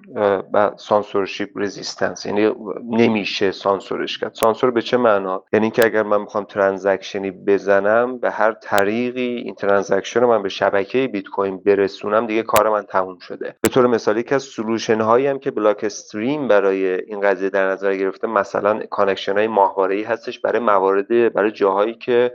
[SPEAKER 3] سانسورشیپ رزिस्टنس یعنی نمیشه سانسورش کرد. سانسور به چه معنا؟ یعنی که اگر من می‌خوام transaction ی بزنم به هر طریقی این transaction رو من به شبکه بیت کوین برسونم دیگه کار من تموم شده. به طور مثالی که از solution هایی هم که Blockstream برای این قضیه در نظر گرفته مثلا connection های ماهواره هستش برای موارد برای جاهایی که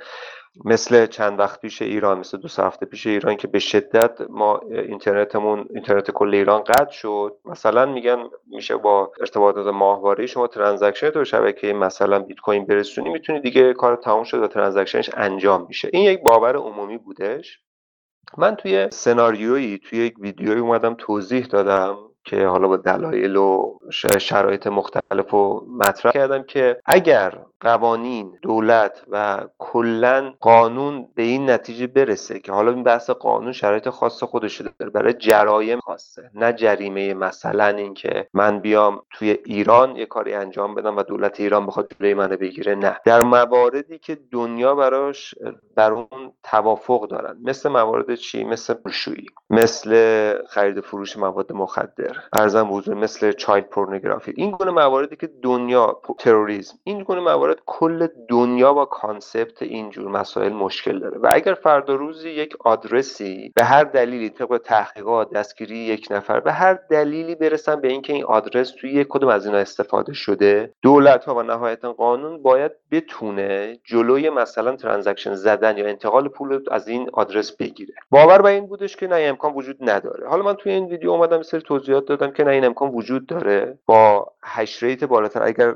[SPEAKER 3] مثل چند وقت پیش ایران مثل دو هفته پیش ایران که به شدت ما اینترنتمون اینترنت کل ایران قطع شد. مثلا میگن میشه با ارتباطات ماهواره شما transaction تو شبکه مثلا بیت کوین برسونی می‌تونی دیگه کار تموم شد و transaction ش انجام میشه. این یک باور عمومی بودش. من توی سناریویی توی یک ویدیویی اومدم توضیح دادم. که حالا با دلایل و شرایط مختلف و مطرح کردم که اگر قوانین دولت و کلا قانون به این نتیجه برسه که حالا این بحث قانون شرایط خاص خودش داره. برای جرایم خاصه نه جرمی مثلا اینکه من بیام توی ایران یه کاری انجام بدم و دولت ایران بخواد جلوی منو بگیره. نه. در مواردی که دنیا براش در اون توافق دارن. مثل موارد چی؟ مثل پولشویی مثل خرید فروش مواد مخدر عرضم به حضور مثل child pornography این گونه مواردی که دنیا تروریسم این گونه موارد کل دنیا با concept اینجور مسائل مشکل داره. و اگر فردا روزی یک آدرسی به هر دلیلی طبق تحقیقات دستگیری یک نفر به هر دلیلی برسن به اینکه این آدرس توی یک کدوم از اینا استفاده شده دولت ها و نهایتا قانون باید بتونه جلوی مثلا transaction زدن یا انتقال پول از این آدرس بگیره. باور بر این بودش که نه امکان وجود نداره. حالا من توی این ویدیو اومدم سری توضیحات دادم که نه این امکان وجود داره. با hash rate بالاتر اگر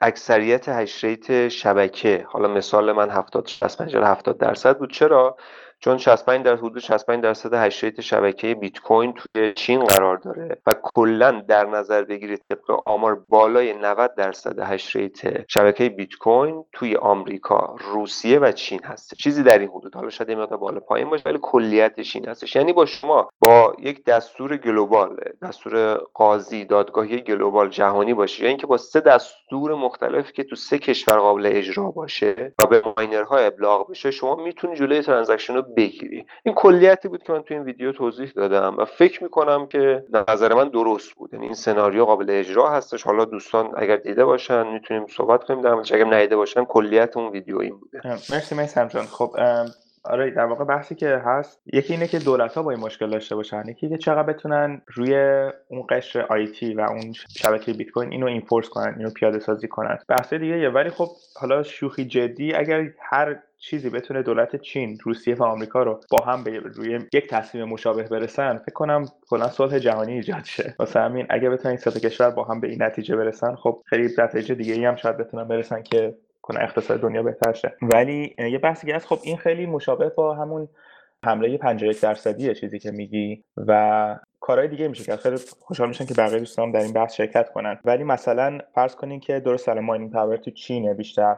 [SPEAKER 3] اکثریت hash rate شبکه حالا مثال من 70 65 70 درصد بود. چرا؟ چون 65 در حدود 65 درصد hash rate شبکه بیت کوین توی چین قرار داره و کلا در نظر بگیرید طبق آمار بالای 90 درصد hash rate شبکه بیت کوین توی آمریکا، روسیه و چین هست. چیزی در این حدود حالا شاید مقدار بالا پایین باشه ولی کلیتش این هستش یعنی با شما با یک دستور global دستور قاضی دادگاهی global جهانی باشه یا اینکه با سه دستور مختلف که تو سه کشور قابل اجرا باشه و به miner ها ابلاغ بشه شما می‌تونید جلوی transaction بگیری. این کلیتی بود که من تو این ویدیو توضیح دادم و فکر می‌کنم که نظر من درست بود. یعنی این سناریو قابل اجرا هستش. حالا دوستان اگر دیده باشن می‌تونیم صحبت کنیم در اگر ندیده باشن کلیت اون ویدیو این بوده.
[SPEAKER 1] مرسی میسم جان خب آره در واقع بحثی که هست یکی اینه که دولت ها با این مشکل داشته باشن. یکی که چقدر بتونن روی اون قشر آیتی و اون شبکه بیت کوین اینو اینفورس کنن اینو پیاده سازی کنن. بحث دیگه یه ولی خب حالا شوخی جدی اگر هر چیزی بتونه دولت چین روسیه و آمریکا رو با هم به روی یک تصمیم مشابه برسن فکر کنم کلا صلح جهانی ایجاد شه. واسه همین اگه بتونن این سه کشور با هم به این نتیجه برسن خب خیلی نتیجه دیگه ای هم شاید بتونن برسن که کنه اقتصاد دنیا بهتر شه ولی یه بحثی هست خب این خیلی مشابه با همون حمله 51 درصدیه چیزی که میگی و کارهای دیگه میشه که خیلی خوشحال میشن که بقیه دوستان در این بحث شرکت کنن. ولی مثلا فرض کنین که درست سر mining power تو چینه بیشتر.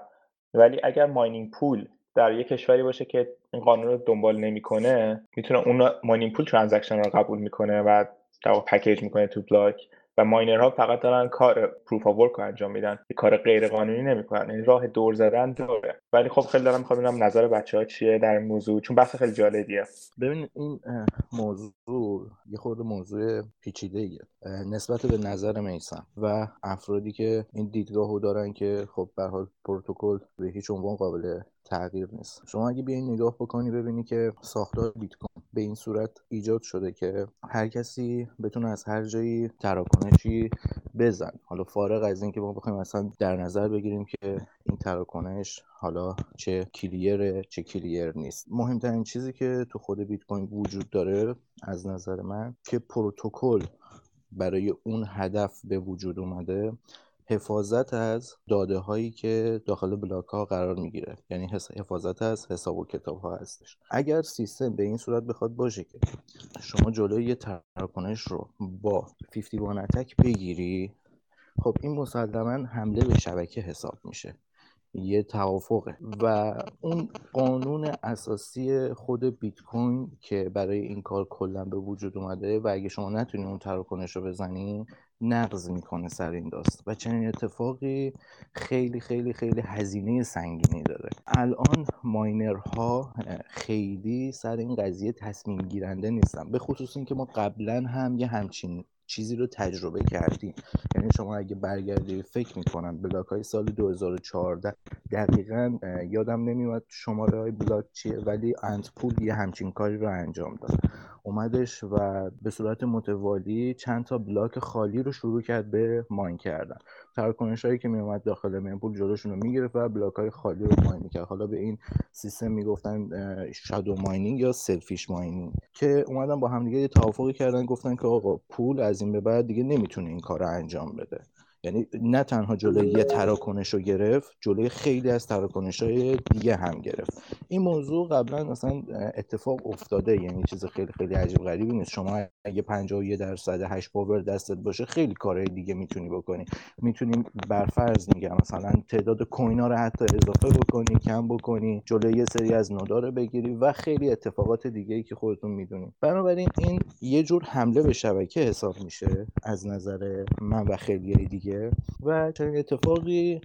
[SPEAKER 1] ولی اگر mining pool در یک کشوری باشه که این قانون رو دنبال نمی‌کنه می‌تونه اون mining pool transaction رو قبول می‌کنه و در package می‌کنه تو block. و miner ها فقط دارن کار proof of work انجام میدن کار غیر قانونی نمی‌کنن یعنی راه دور زدن داره ولی خب خیلی دارم می‌خوام نظر بچه ها چیه در این موضوع چون بحث خیلی جالبیه
[SPEAKER 5] ببین این موضوع یه خورده موضوع پیچیده ایه. نسبت به نظر میسم و افرادی که این دیدگاهو دارن که خب به حال پروتکل به هیچ عنوان قابل تغییر نیست. شما اگه بیاین نگاه بکنی ببینی که ساختار بیت کوین به این صورت ایجاد شده که هر کسی بتونه از هر جایی تراکنشی بزن. حالا فارغ از اینکه ما بخوایم مثلا در نظر بگیریم که این تراکنش حالا چه کلیره چه کلیر نیست. مهمترین چیزی که تو خود بیت کوین وجود داره از نظر من که پروتکل برای اون هدف به وجود اومده حفاظت از داده هایی که داخل بلاک ها قرار می‌گیره. یعنی حفاظت از حساب و کتاب ها هستش. اگر سیستم به این صورت بخواد باشه که شما جلوی یه تراکنش رو با 51 اتک بگیری خب این مسلما حمله به شبکه حساب میشه. یه توافقه. و اون قانون اساسی خود بیت کوین که برای این کار کلا به وجود اومده و اگه شما نتونید اون تراکنش رو بزنی نقض می‌کنه سر این داست و چنین اتفاقی خیلی خیلی خیلی هزینه سنگینی داره. الان ماینرها خیلی سر این قضیه تصمیم گیرنده نیستن. به خصوص اینکه ما قبلا هم یه همچین چیزی رو تجربه کردیم. یعنی شما اگه برگردی فکر می‌کنم بلاک های سال 2014 دقیقا یادم نمیاد شماره های block چیه ولی انتپول یه همچین کاری رو انجام داد. اومدش و به صورت متوالی چند تا block خالی رو شروع کرد به mine کردن. تراکنش هایی که میومد داخل mempool جلوشون رو می‌گرفت و block های خالی رو mine می‌کرد. حالا به این سیستم می‌گفتن shadow mining یا selfish mining که اومدن با همدیگه یه توافقی کردن گفتن که آقا pool از این به بعد دیگه نمی‌تونه این کار رو انجام بده. یعنی نه تنها جلوی یه تراکنش رو گرفت جلوی خیلی از تراکنش های دیگه هم گرفت. این موضوع قبلا مثلا اتفاق افتاده یعنی چیز خیلی خیلی عجیب غریبی نیست. شما اگه 51 درصد hash power دستت باشه خیلی کارهای دیگه می‌تونی بکنی. می‌تونیم برفرض میگم مثلا تعداد coin ا رو حتی اضافه بکنی کم بکنی جلوی یه سری از node ا رو بگیری و خیلی اتفاقات دیگه ای که خودتون می‌دونید بنابراین این یه جور حمله به شبکه حساب میشه از نظر من و خیلی دیگه. و چنین اتفاقی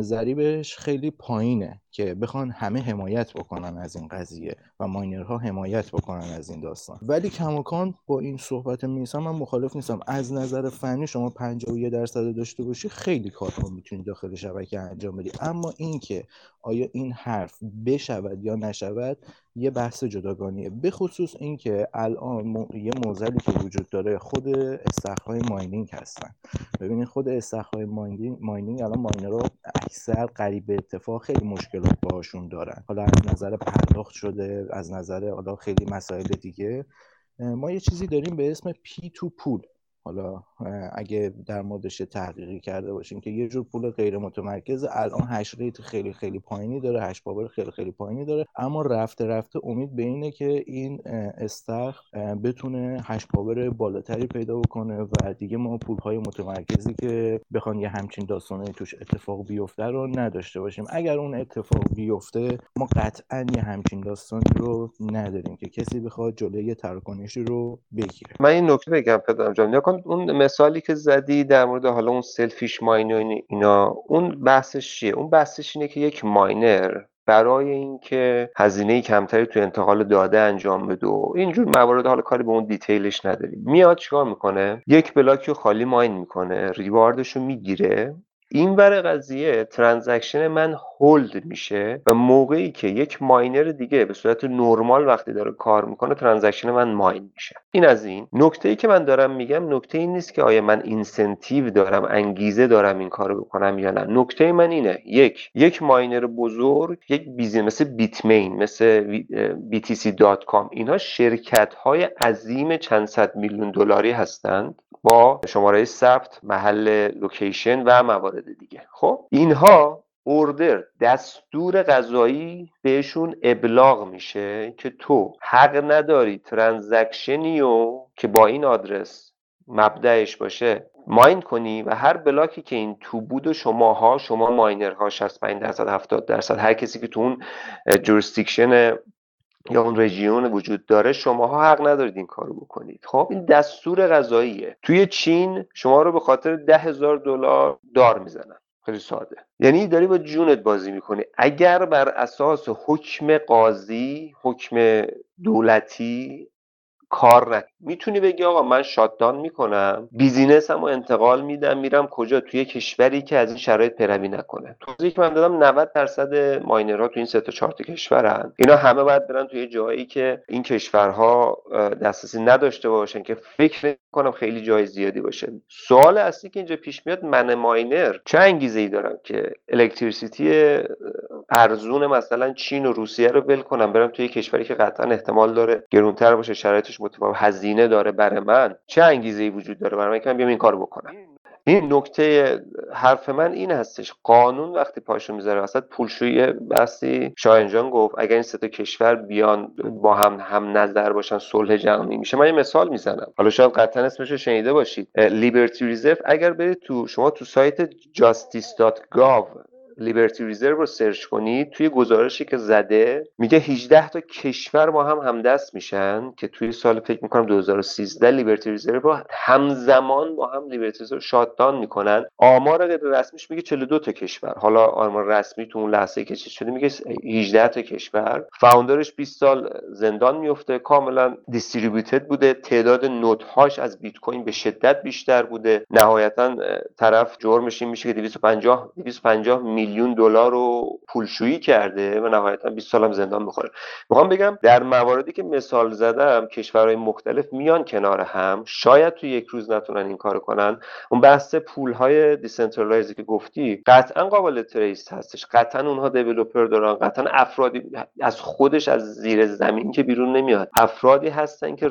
[SPEAKER 5] ضریبش خیلی پایینه که بخوان همه حمایت بکنن از این قضیه و ماینرها حمایت بکنن از این داستان. ولی کماکان با این صحبت میسم من مخالف نیستم. از نظر فنی شما 51 درصد داشته باشی خیلی کارها می‌تونی داخل شبکه انجام بدی. اما اینکه آیا این حرف بشود یا نشود یه بحث جداگانیه. به خصوص اینکه الان یه موزلی که وجود داره خود استخرهای ماینینگ هستن. ببینید خود استخرهای mining mining الان miner ها اکثر قریب به اتفاق خیلی مشکلات باهاشون دارن. حالا از نظر پرداخت شده از نظر حالا خیلی مسائل دیگه ما یه چیزی داریم به اسم P2Pool حالا اگه در موردش تحقیقی کرده باشیم که یه جور pool غیر متمرکز الان hash rate خیلی خیلی پایینی داره hash power خیلی خیلی پایینی داره. اما رفته رفته امید به اینه که این استخ بتونه hash power بالاتری پیدا بکنه و دیگه ما pool های متمرکزی که بخوان یه همچین داستانه توش اتفاق بیفته رو نداشته باشیم. اگر اون اتفاق بیفته ما قطعا یه همچین داستانی رو نداریم که کسی بخواد جلوی تراکنشی رو بگیره.
[SPEAKER 3] من این نکته بگم پدرام جان. اون مثالی که زدی در مورد حالا اون selfish mine و اینا اون بحثش چیه؟ اون بحثش اینه که یک miner برای اینکه هزینه کمتری تو انتقال داده انجام بده و اینجور موارد حالا کاری به اون detail ش نداریم. میاد چیکار می‌کنه؟ یک block رو خالی mine می‌کنه reward ش رو می‌گیره این ور قضیه transaction من hold میشه و موقعی که یک miner دیگه به صورت نرمال وقتی داره کار می‌کنه transaction من mine میشه. این از این. نکته ای که من دارم میگم نکته این نیست که آیا من incentive دارم انگیزه دارم این کارو بکنم یا نه. نکته من اینه. یک یک miner بزرگ یک business مثل Bitmain مثل BTC.com اینها شرکت های عظیم چند صد میلیون دلاری هستند. با شماره ثبت محل location و موارد دیگه. خب اینها order دستور قضایی بهشون ابلاغ میشه که تو حق نداری transaction ی و که با این آدرس مبدأش باشه mine کنی و هر block ی که این تو بود و شماها شما miner ها 65 درصد 70 درصد هر کسی که تو اون jurisdiction یا اون region وجود داره شماها حق ندارید این کارو بکنید. خب این دستور قضاییه. توی چین شما رو به خاطر ده هزار دلار دار می‌زنن. خیلی ساده. یعنی داری با جونت بازی می‌کنی. اگر بر اساس حکم قاضی حکم دولتی کار نکن می‌تونی بگی آقا من شاتدان می‌کنم بیزینسم رو انتقال میدم میرم کجا؟ توی کشوری که از این شرایط پیروی نکنه. توضیحی که من دادم 90 درصد ماینرها تو این سه تا چهار کشورن. اینا همه باید برن توی جایی که این کشورها دسترسی نداشته باشن که فکر کنم خیلی جای زیادی باشه. سوال اصلی که اینجا پیش میاد من ماینر چه انگیزه ای دارم که الکتریسیتی ارزون مثلا چین و روسیه رو ول کنم برم توی کشوری که قطعا احتمال داره گرونتر باشه شرایطش متفاوت داره برای من چه انگیزه ای وجود داره برای من؟ که من بیام این کارو بکنم. این نکته حرف من این هستش. قانون وقتی پاشو می‌ذاره وسط پولشویی بحثی. شاهنجان گفت اگر این سه کشور بیان با هم هم نظر باشن صلح جهانی میشه. من یه مثال می‌زنم. حالا شاید قطعا اسمش رو شنیده باشید. لیبرتی ریزرو اگر برید تو شما تو سایت justice.gov Liberty Reserve رو search کنید توی گزارشی که زده میگه 18 تا کشور با هم همدست میشن که توی سال فکر می‌کنم 2013 Liberty Reserve رو همزمان با هم Liberty Reserve shutdown می‌کنن. آمار غیر رسمیش میگه 42 تا کشور. حالا آمار رسمی تو اون لحظه که چیز شده میگه 18 تا کشور. founder ش 20 سال زندان میفته کاملا distributed بوده. تعداد node هاش از بیت کوین به شدت بیشتر بوده. نهایتا طرف جرمش این میشه که 250 250 میلیون دلار رو پولشویی کرده و نهایتا 20 سالم زندان بخوره می‌خوام بگم در مواردی که مثال زدم کشورهای مختلف میان کنار هم شاید تو یک روز نتونن این کار کنن. اون بحث pool های decentralize ی که گفتی قطعا قابل trace هستش. قطعا اونها developer دارن قطعا افرادی از خودش از زیر زمین که بیرون نمیاد. افرادی هستن که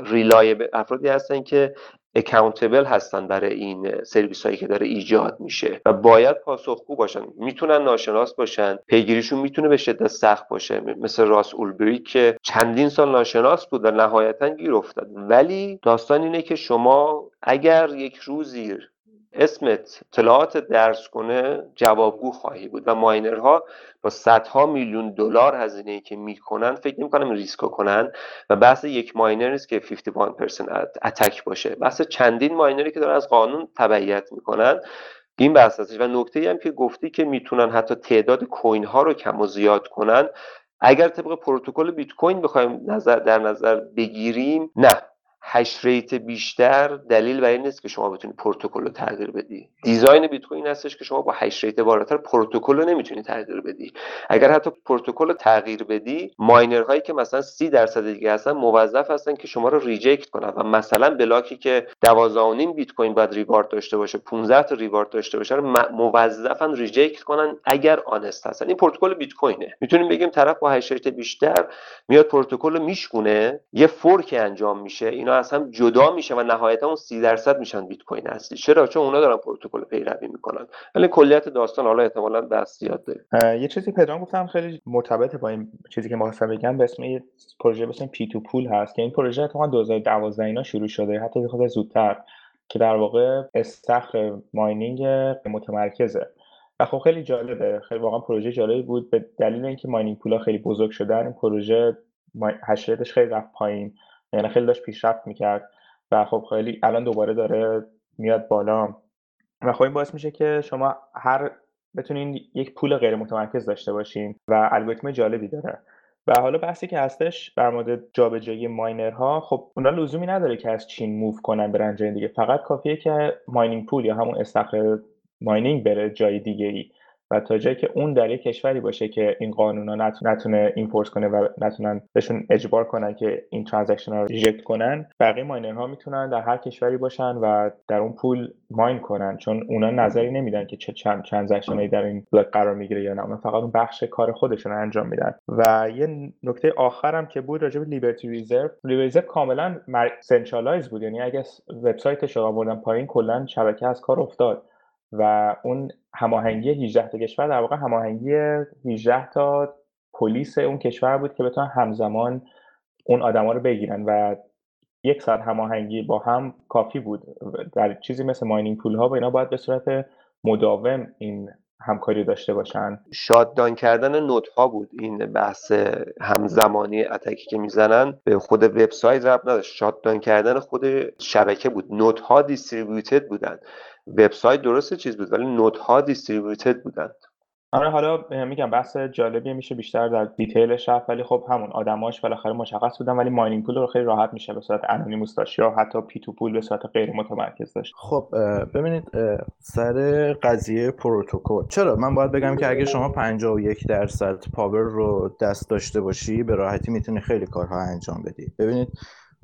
[SPEAKER 3] reliable افرادی هستن که accountable هستن برای این سرویس هایی که داره ایجاد میشه. و باید پاسخگو باشن. می‌تونن ناشناس باشن. پیگیریشون می‌تونه به شدت سخت باشه. مثل راس اولبریکت که چندین سال ناشناس بود و نهایتا گیر افتاد. ولی داستان اینه که شما اگر یک روزی اسمت اطلاعات درز کنه جوابگو خواهی بود و miner ها با صدها میلیون دلار هزینه ای که می‌کنن فکر نمی‌کنم ریسکو کنن و بحث یک miner نیست که 51% attack باشه. بحث چندین miner ی که دارن از قانون تبعیت می‌کنن این بحث هستش. و نکته هم که گفتی که می‌تونن حتی تعداد coin ها رو کم و زیاد کنن اگر طبق پروتکل بیت کوین بخوایم نظر در نظر بگیریم نه. hash rate بیشتر دلیل بر این نیست که شما بتونی پروتکل رو تغییر بدی. design بیت کوین هستش که شما با hash rate بالاتر پروتکل رو نمی‌تونی تغییر بدی. اگر حتی پروتکل رو تغییر بدی miner هایی که مثلا 30 درصد دیگه هستن موظف هستن که شما رو reject کنن. و مثلا بلاکی که 12.5 بیت کوین باید reward داشته باشه 15 تا reward داشته باشه رو موظفن reject کنن اگر honest هستن. این پروتکل بیت کوینه می‌تونیم بگیم طرف با hash rate بیشتر میاد پروتکل رو میشکونه یه fork انجام میشه اینا از هم جدا میشه و نهایتا اون 30 درصد میشن بیت کوین اصلی. چرا؟ چون اونا دارن پروتکل پیروی می‌کنن. ولی کلیت داستان حالا احتمالاً بحث زیاد
[SPEAKER 1] داره. یه چیزی پدرام گفتم خیلی مرتبط با این چیزی که خواستم بگم به اسم پروژه به اسم پی تو پول هست که این پروژه اتفاقا 2012 اینا شروع شده. حتی خود زودتر که در واقع استخر ماینینگ متمرکزه. و خب خیلی جالبه. خیلی واقعا پروژه جالبی بود. به دلیل اینکه ماینینگ پولا خیلی بزرگ شدن این پروژه هشتش خیلی رفت پایین. یعنی خیلی داشت پیشرفت می‌کرد و خب خیلی الان دوباره داره میاد بالا. و خب این باعث میشه که شما هر بتونین یک پول غیر متمرکز داشته باشین و الگوریتم جالبی داره. و حالا بحثی که هستش در مورد جابجایی miner ها خب اونا لزومی نداره که از چین move کنن برن جای دیگه. فقط کافیه که mining pool یا همون استخر mining بره جای دیگه ای و تا جایی که اون در یک کشوری باشه که این قانونا نتونه enforce کنه و نتونن بهشون اجبار کنن که این transaction رو reject کنن بقیه miner ها می‌تونن در هر کشوری باشن و در اون pool mine کنن. چون اونا نظری نمیدن که چه چند transaction ی در این بلاک قرار می‌گیره یا نه. اونا فقط اون بخش کار خودشون انجام میدن. و یه نکته آخرم که بود راجع به لیبرتی ریزرو لیبرتی کاملا centralize بود. یعنی اگه وبسایتش رو آوردن پایین کلا شبکه از کار افتاد. و اون هماهنگی 18 تا کشور در واقع هماهنگی 18 تا پلیس اون کشور بود که بتونن همزمان اون آدما رو بگیرن و یک ساعت هماهنگی با هم کافی بود. در چیزی مثل mining pool ها و اینا باید به صورت مداوم این همکاری داشته باشن.
[SPEAKER 3] shutdown کردن node ها بود این بحث همزمانی attack ی که می‌زنن. به خود وبسایت ربط نداشت. shutdown کردن خود شبکه بود. node ها distributed بودن. وبسایت درست چیز بود ولی node ها distributed بودند.
[SPEAKER 1] آره حالا میگم بحث جالبی میشه بیشتر در detail ش رفت ولی خب همون آدماش بالاخره مشخص بودن ولی mining pool رو خیلی راحت میشه به صورت anonymous داشت یا حتی پی تو پول به صورت غیر متمرکز داشت.
[SPEAKER 5] خب ببینید سر قضیه پروتکل چرا؟ من باید بگم که اگه شما 51 درصد power رو دست داشته باشی به راحتی می‌تونی خیلی کارها انجام بدی. ببینید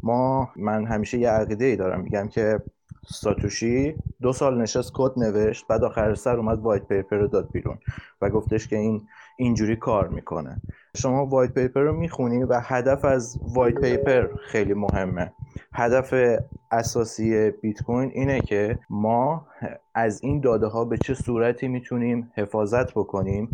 [SPEAKER 5] ما من همیشه یه عقیده ای دارم. میگم که ساتوشی دو سال نشست کد نوشت بعد آخر سر اومد white paper رو داد بیرون و گفتش که این اینجوری کار می‌کنه. شما white paper رو می‌خونی و هدف از white paper خیلی مهمه. هدف اساسی بیت کوین اینه که ما از این داده ها به چه صورتی می‌تونیم حفاظت بکنیم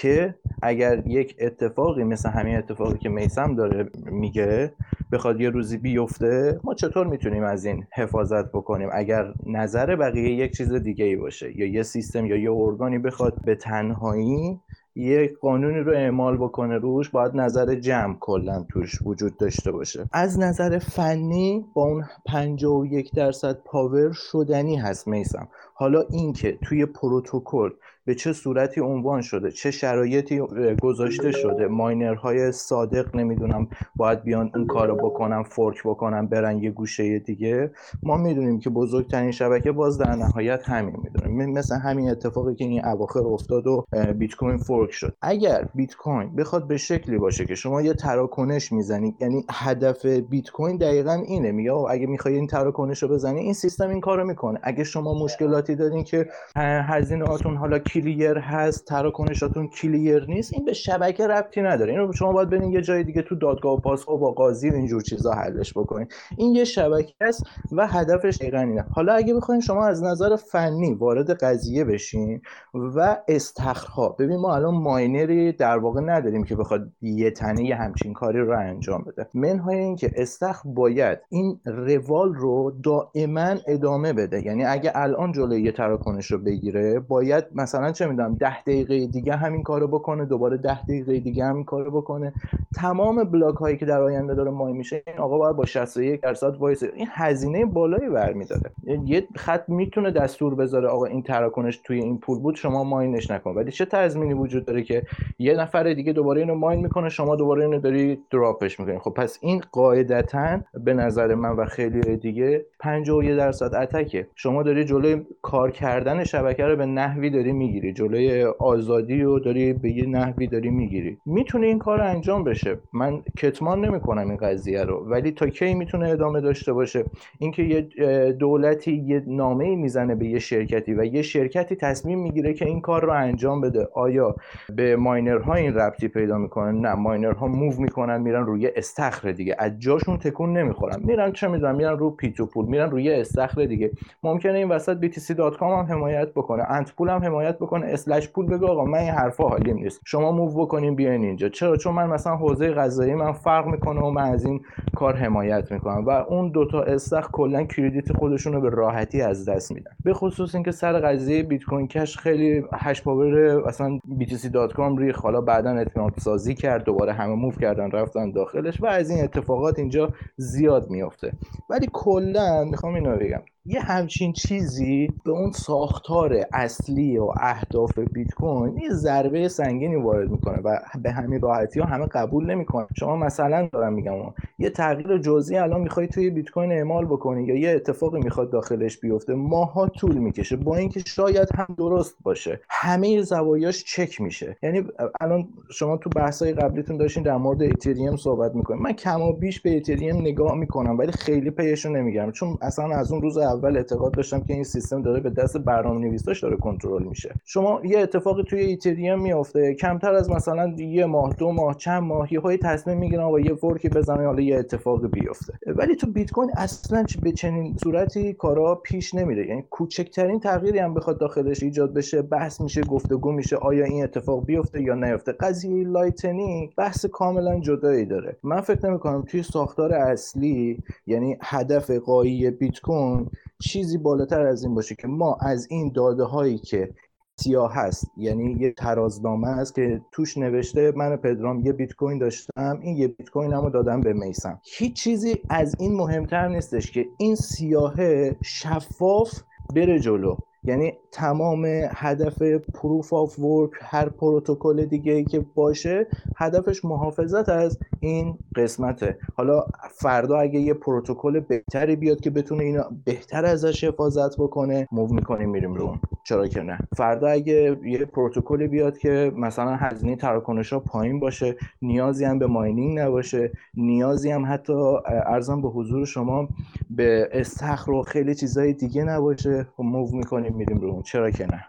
[SPEAKER 5] که اگر یک اتفاقی مثل همین اتفاقی که میسم داره میگه بخواد یه روزی بیفته ما چطور می‌تونیم از این حفاظت بکنیم؟ اگر نظر بقیه یک چیز دیگه ای باشه یا یه سیستم یا یه ارگانی بخواد به تنهایی یک قانونی رو اعمال بکنه روش باید نظر جمع کلا توش وجود داشته باشه. از نظر فنی با اون 51 درصد پاور شدنی هست میسم. حالا اینکه توی پروتکل به چه صورتی عنوان شده؟ چه شرایطی گذاشته شده؟ miner های صادق نمی‌دونم باید بیان اون کارو بکنن fork بکنن برن یه گوشه دیگه. ما می‌دونیم که بزرگترین شبکه باز در نهایت همین می‌دونیم مثل همین اتفاقی که این اواخر افتاد و بیت کوین fork شد. اگر بیت کوین بخواد به شکلی باشه که شما یه تراکنش می‌زنید یعنی هدف بیت کوین دقیقا اینه. میگه اگه می‌خوای این تراکنش رو بزنی این سیستم این کارو می‌کنه. اگه شما مشکلاتی دارین که هزینه هاتون حالا کلیر هست تراکنشاتون کلیر نیست این به شبکه ربطی نداره. اینو شما باید برین یه جای دیگه تو دادگاه و پاسخ با قاضی و اینجور چیزا حلش بکنین. این یه شبکه است و هدفش دقیقا اینه حالا اگه بخواین شما از نظر فنی وارد قضیه بشین و استخرها ببین ما الان ماینری در واقع نداریم که بخواد یه تنه همچین کاری رو انجام بده. منهای اینکه استخر باید این روال رو دائما ادامه بده. یعنی اگه الان جلوی یه تراکنش رو بگیره باید مثلا چه می‌دونم ده دقیقه دیگه همین کارو بکنه دوباره ده دقیقه دیگه همین کارو بکنه. تمام بلاک هایی که در آینده داره mine میشه این آقا باید با 61 درصد وایس. این هزینه بالایی برمیداره. یه خط می‌تونه دستور بذاره آقا این تراکنش توی این pool بود شما mine ش نکن. ولی چه تضمینی وجود داره که یه نفر دیگه دوباره اینو mine می‌کنه شما دوباره اینو داری drop ش می‌کنی؟ خب پس این قاعدتا به نظر من و خیلی دیگه 51 درصد attack ه. شما داری جلوی کار کردن شبکه رو به نحوی داری می‌گیری جلوی آزادی رو داری به یه نحوی داری می‌گیری. می‌تونه این کار انجام بشه. من کتمان نمی‌کنم این قضیه رو ولی تا کی می‌تونه ادامه داشته باشه؟ اینکه یه دولتی یه نامه می‌زنه به یه شرکتی و یه شرکتی تصمیم می‌گیره که این کار رو انجام بده. آیا به ماینرها این ربطی پیدا می‌کنه؟ نه ماینرها موو می‌کنن میرن روی استخر دیگه. از جاشون تکون نمی‌خورن. میرن چه می‌دونم میرن رو پیتو پول میرن روی استخر دیگه. ممکنه این وسط btc.com هم حمایت بکنه. انت پول هم حمایت بکنه اسلش پول بگه آقا من این حرفا حالیم نیست. شما موو بکنین بیاین اینجا. چرا؟ چون من مثلا حوزه غذایی من فرق می‌کنه و من از این کار حمایت می‌کنم و اون دوتا استخر کلا credit خودشون رو به راحتی از دست میدن. به خصوص اینکه سر قضیه بیت کوین کش خیلی hash power اصلا btc.com ریخ حالا بعدا اطمینان سازی کرد دوباره همه move کردن رفتن داخلش و از این اتفاقات اینجا زیاد میافته. ولی کلا می‌خوام اینو بگم یه همچین چیزی به اون ساختار اصلی و اهداف بیت کوین یه ضربه سنگینی وارد می‌کنه و به همین راحتی ها همه قبول نمی‌کنن شما مثلا دارم میگم یه تغییر جزئی الان می‌خوای توی بیت کوین اعمال بکنی یا یه اتفاقی می‌خواد داخلش بیفته ماه‌ها طول می‌کشه با اینکه شاید هم درست باشه. همه زوایاش چک میشه. یعنی الان شما تو بحثای قبلیتون داشتین در مورد اتریوم صحبت می‌کنین. من کم و بیش به اتریوم نگاه می‌کنم ولی خیلی پیشو نمی‌گیرم. چون اصلا از اون روز اول اعتقاد داشتم که این سیستم داره به دست برنامه نویساش داره کنترل میشه. شما یه اتفاقی توی اتریوم میافته کمتر از مثلا یه ماه دو ماه چند ماهی های تصمیم می‌گیرن و یه fork ی بزنن حالا یه اتفاق بیفته. ولی تو بیت کوین اصلا به چنین صورتی کارا پیش نمیره. یعنی کوچکترین تغییری هم بخواد داخلش ایجاد بشه بحث میشه گفتگو میشه آیا این اتفاق بیفته یا نیفته. قضیه لایتنینگ بحث کاملا جدایی داره. من فکر نمی کنم توی ساختار اصلی یعنی هدف غایی بیت کوین چیزی بالاتر از این باشه که ما از این داده هایی که سیاه هست یعنی یه ترازنامه است که توش نوشته من پدرام یه بیت کوین داشتم این یه بیت کوین رو دادم به میسم هیچ چیزی از این مهمتر نیستش که این سیاهه شفاف بره جلو. یعنی تمام هدف proof of work هر پروتکل دیگه ای که باشه هدفش محافظت از این قسمته. حالا فردا اگه یه پروتکل بهتری بیاد که بتونه اینا بهتر ازش حفاظت بکنه move می‌کنیم میریم رو چرا که نه. فردا اگه یه پروتکلی بیاد که مثلا هزینه تراکنش ها پایین باشه نیازی هم به mining نباشه نیازی هم حتی عرضم به حضور شما به استخر و خیلی چیزای دیگه نباشه موو می‌کنیم میریم رو چرا که نه؟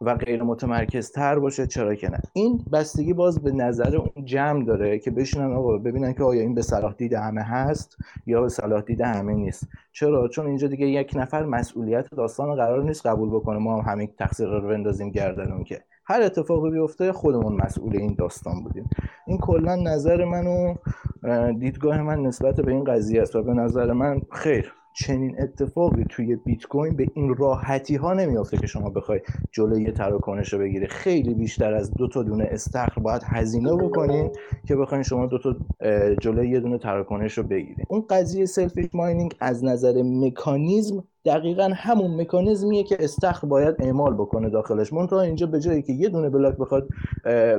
[SPEAKER 5] و غیر متمرکز تر باشه چرا که نه؟ این بستگی باز به نظر اون جمع داره که بشینن آقا ببینن که آیا این به صلاح دید همه هست یا به صلاح دید همه نیست. چرا؟ چون اینجا دیگه یک نفر مسئولیت داستان قرار نیست قبول بکنه. ما هم همین تقصیر رو بندازیم گردن اون که. هر اتفاقی بیفته خودمون مسئول این داستان بودیم. این کلا نظر من و دیدگاه من نسبت به این قضیه است و به نظر من خیر. چنین اتفاقی توی بیت کوین به این راحتی ها نمیافته که شما بخوای جلوی یه تراکنش رو بگیری. خیلی بیشتر از دو تا دونه استخر باید هزینه بکنین که بخواین شما دو تا جلوی یه دونه تراکنش رو بگیرید اون قضیه سلفیش ماینینگ از نظر مکانیزم دقیقا همون مکانیزمیه که استخر باید اعمال بکنه داخلش. منتها اینجا به جایی که یه دونه بلاک بخواد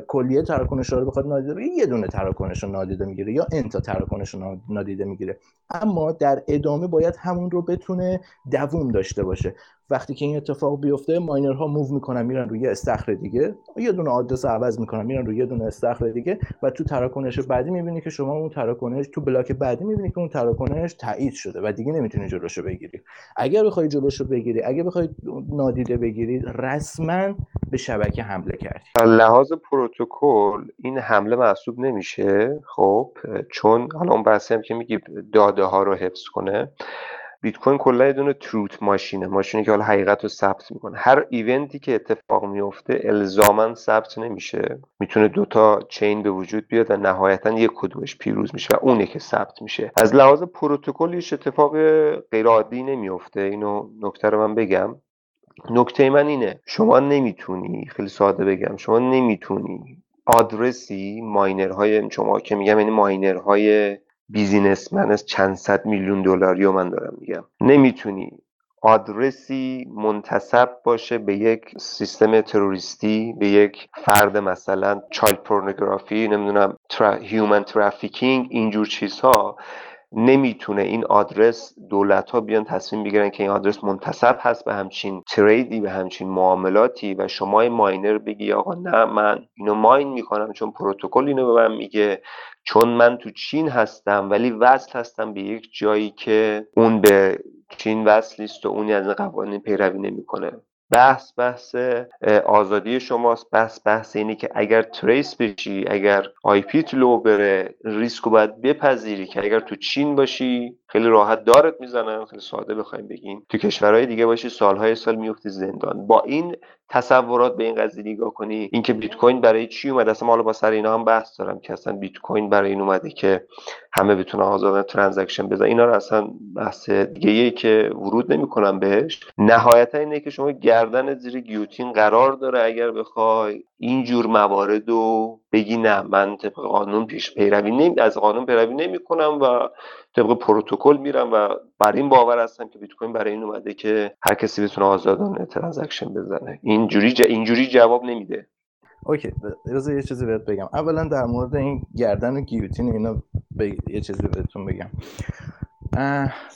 [SPEAKER 5] کلیه تراکنش رو بخواد نادیده بگیره یه دونه تراکنش رو نادیده می‌گیره یا انتا تراکنش رو نادیده می‌گیره. اما در ادامه باید همون رو بتونه دووم داشته باشه. وقتی که این اتفاق بیفته ماینرها موو می‌کنن میرن روی استخر دیگه. یه دونه آدرس عوض می‌کنن میرن روی یه دونه استخر دیگه و تو تراکنش بعدی می‌بینی که شما اون تراکنش تو بلاک بعدی می‌بینی که اون تراکنش تایید شده و دیگه نمی‌تونی جلوشو بگیری. اگر بخوای جلوشو بگیری اگه بخوای نادیده بگیری رسما به شبکه حمله کردی.
[SPEAKER 3] لحاظ پروتکل این حمله محسوب نمیشه خب؟ چون حالا اون بحثی هم که میگی داده ها رو حفظ کنه. بیت کوین کلا یه دونه تروت ماشینه. ماشینی که حالا حقیقت رو ثبت می‌کنه. هر ایونتی که اتفاق میفته الزاما ثبت نمیشه. می‌تونه دوتا چین به وجود بیاد و نهایتا یک کدومش پیروز میشه و اونه که ثبت میشه. از لحاظ پروتکل هیچ اتفاق غیر عادی نمیفته اینو نکته رو من بگم. نکته من اینه شما نمی‌تونی خیلی ساده بگم شما نمی‌تونی آدرسی ماینرهای شما که میگم یعنی ماینرهای بیزینسمن چند صد میلیون دلاری و من دارم میگم. نمی‌تونی آدرسی منتصب باشه به یک سیستم تروریستی به یک فرد مثلا چایلد پورنوگرافی نمی‌دونم human trafficking اینجور چیزها. نمی‌تونه این آدرس دولت ها بیان تصمیم بگیرن که این آدرس منتسب هست به همچین trade ی به همچین معاملاتی و شما miner بگی آقا نه من اینو mine می‌کنم چون پروتکل اینو به من میگه. چون من تو چین هستم ولی وصل هستم به یک جایی که اون به چین وصل است و اونی از قوانین پیروی نمی‌کنه. بحث بحث آزادی شماست. بحث بحث اینه که اگر trace بشی اگر IP لو بره ریسک رو باید بپذیری که اگر تو چین باشی خیلی راحت دارت می‌زنن خیلی ساده بخوایم بگیم. تو کشورهای دیگه باشی سالهای سال میفتی زندان. با این تصورات به این قضیه نگاه کنی اینکه بیت کوین برای چی اومده؟ اصلا حالا با سر اینا هم بحث دارم که اصلا بیت کوین برای این اومده که همه بتونن آزاد transaction بزنن اینا رو اصلا بحث دیگه که ورود نمی‌کنم بهش. نهایتا اینه که شما گردن زیر گیوتین قرار داره اگر بخوای اینجور موارد رو بگی نه من طبق قانون پیش پیروی نمی از قانون پیروی نمی کنم و طبق پروتکل میرم و بر این باور هستم که بیت کوین برای این اومده که هر کسی بتونه آزادانه transaction بزنه. اینجوری ج... اینجوری جواب نمیده.
[SPEAKER 5] okay بذار یه چیزی بهت بگم. اولا در مورد این گردن و گیوتین اینا ب... یه چیزی بهتون بگم.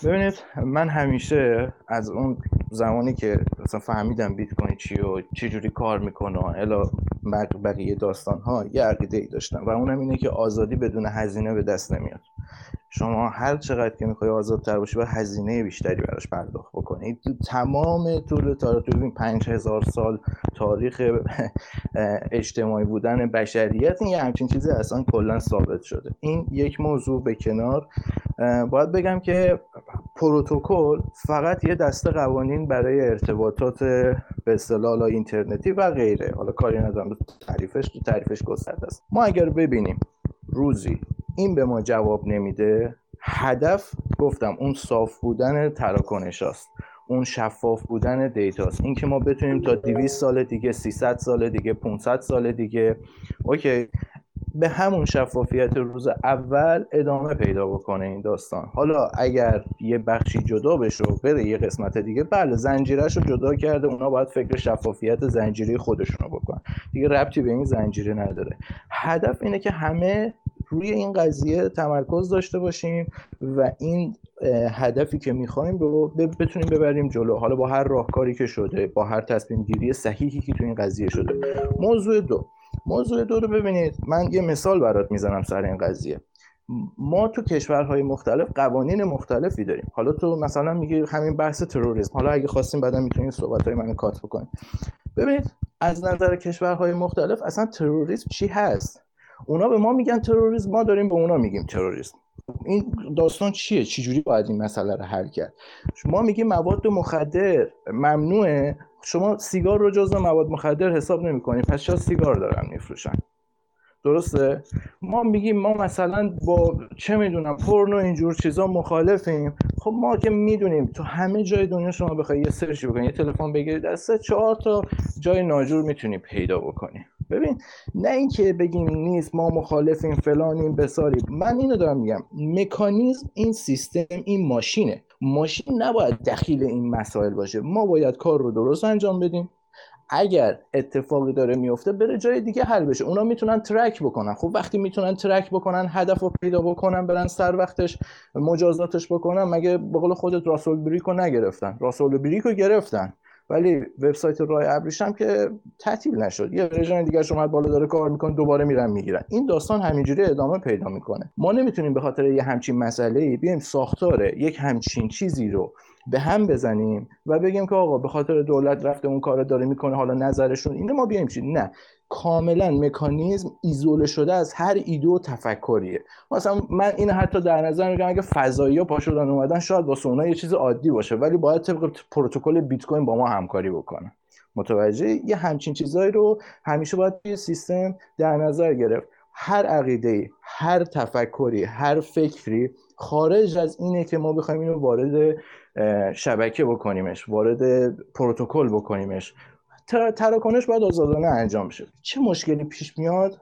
[SPEAKER 5] ببینید من همیشه از اون زمانی که مثلا فهمیدم بیت کوین چی و چه جوری کار می‌کنه الا بقیه داستان ها یه عقیده ای داشتم و اونم اینه که آزادی بدون هزینه به دست نمیاد. شما هر چقدر که می‌خوای آزادتر باشی و هزینه بیشتری براش پرداخت بکنید تو تمام طول تاریخ این پنج هزار سال تاریخ اجتماعی بودن بشریت این یه همچین چیزی اصلا کلا ثابت شده. این یک موضوع به کنار. باید بگم که پروتکل فقط یه دسته قوانین برای ارتباطات به اصطلاح اینترنتی و غیره. حالا کاری ندارم تعریفش تعریفش گسترده است. ما اگر ببینیم روزی این به ما جواب نمیده هدف گفتم اون صاف بودن تراکنش است. اون شفاف بودن دیتاست اینکه ما بتونیم تا 200 سال دیگه 300 سال دیگه 500 سال دیگه اوکی به همون شفافیت روز اول ادامه پیدا بکنه این داستان. حالا اگر یه بخشی جدا بشه و بره یه قسمت دیگه بله زنجیرش رو جدا کرده اونا باید فکر شفافیت زنجیره خودشون رو بکنن. دیگه ربطی به این زنجیره نداره. هدف اینه که همه روی این قضیه تمرکز داشته باشیم و این هدفی که می‌خوایم رو بتونیم ببریم جلو. حالا با هر راهکاری که شده با هر تصمیم گیری صحیحی که تو این قضیه شده. موضوع دو. موضوع دو رو ببینید. من یه مثال برات می‌زنم سر این قضیه. ما تو کشورهای مختلف قوانین مختلفی داریم. حالا تو مثلا میگی همین بحث تروریسم. حالا اگه خواستیم بعدا می‌تونیم صحبت های من کات بکنیم. ببینید از نظر کشورهای مختلف اصلا تروریسم چی هست؟ اونا به ما میگن تروریسم ما داریم به اونا میگیم تروریسم. این داستان چیه؟ چجوری باید این مسئله رو حل کرد؟ ما میگیم مواد مخدر. ممنوعه. شما سیگار رو جزو مواد مخدر حساب نمی‌کنید پس چرا سیگار دارن میفروشن؟ درسته؟ ما میگیم ما مثلا با چه می‌دونم پرنو اینجور چیزا مخالفیم. خب ما که می‌دونیم تو همه جای دنیا شما بخوای یه سرچی بکنی یه تلفن بگیرید از سه چهار تا جای ناجور می‌تونی پیدا بکنی. ببین نه اینکه بگیم نیست ما مخالفیم فلانیم بساریم. من اینو دارم میگم. مکانیزم این سیستم این ماشینه. ماشین نباید دخیل این مسائل باشه. ما باید کار رو درست انجام بدیم. اگر اتفاقی داره میفته بره جای دیگه حل بشه. اونا می‌تونن ترک بکنن. خب وقتی می‌تونن ترک بکنن هدف رو پیدا بکنن برن سر وقتش مجازاتش بکنن مگه به قول خودت راسول بریکو نگرفتن؟ راسول بریکو گرفتن. ولی وبسایت رای ابریش هم که تعطیل نشد. یه ورژن دیگه اومد بالا داره کار می‌کنه دوباره میرن می‌گیرن. این داستان همینجوری ادامه پیدا می‌کنه. ما نمی‌تونیم به خاطر یه همچین مسئله ای بیایم ساختار یک همچین چیزی رو به هم بزنیم و بگیم که آقا به خاطر دولت رفته اون کار داره می‌کنه حالا نظرشون اینه ما بیایم چی؟ نه. کاملا مکانیزم ایزوله شده از هر ایده و تفکریه. مثلا من این حتی در نظر میگم اگه فضایی ها پا شدن اومدن شاید واسه اونها یه چیز عادی باشه ولی باید طبق پروتکل بیت کوین با ما همکاری بکنه. متوجه؟ یه همچین چیزایی رو همیشه باید توی سیستم در نظر گرفت. هر عقیده هر تفکری هر فکری خارج از اینه که ما بخوایم اینو وارد شبکه بکنیمش وارد پروتکل بکنیمش. تراکنش باید آزادانه انجام بشه. چه مشکلی پیش میاد؟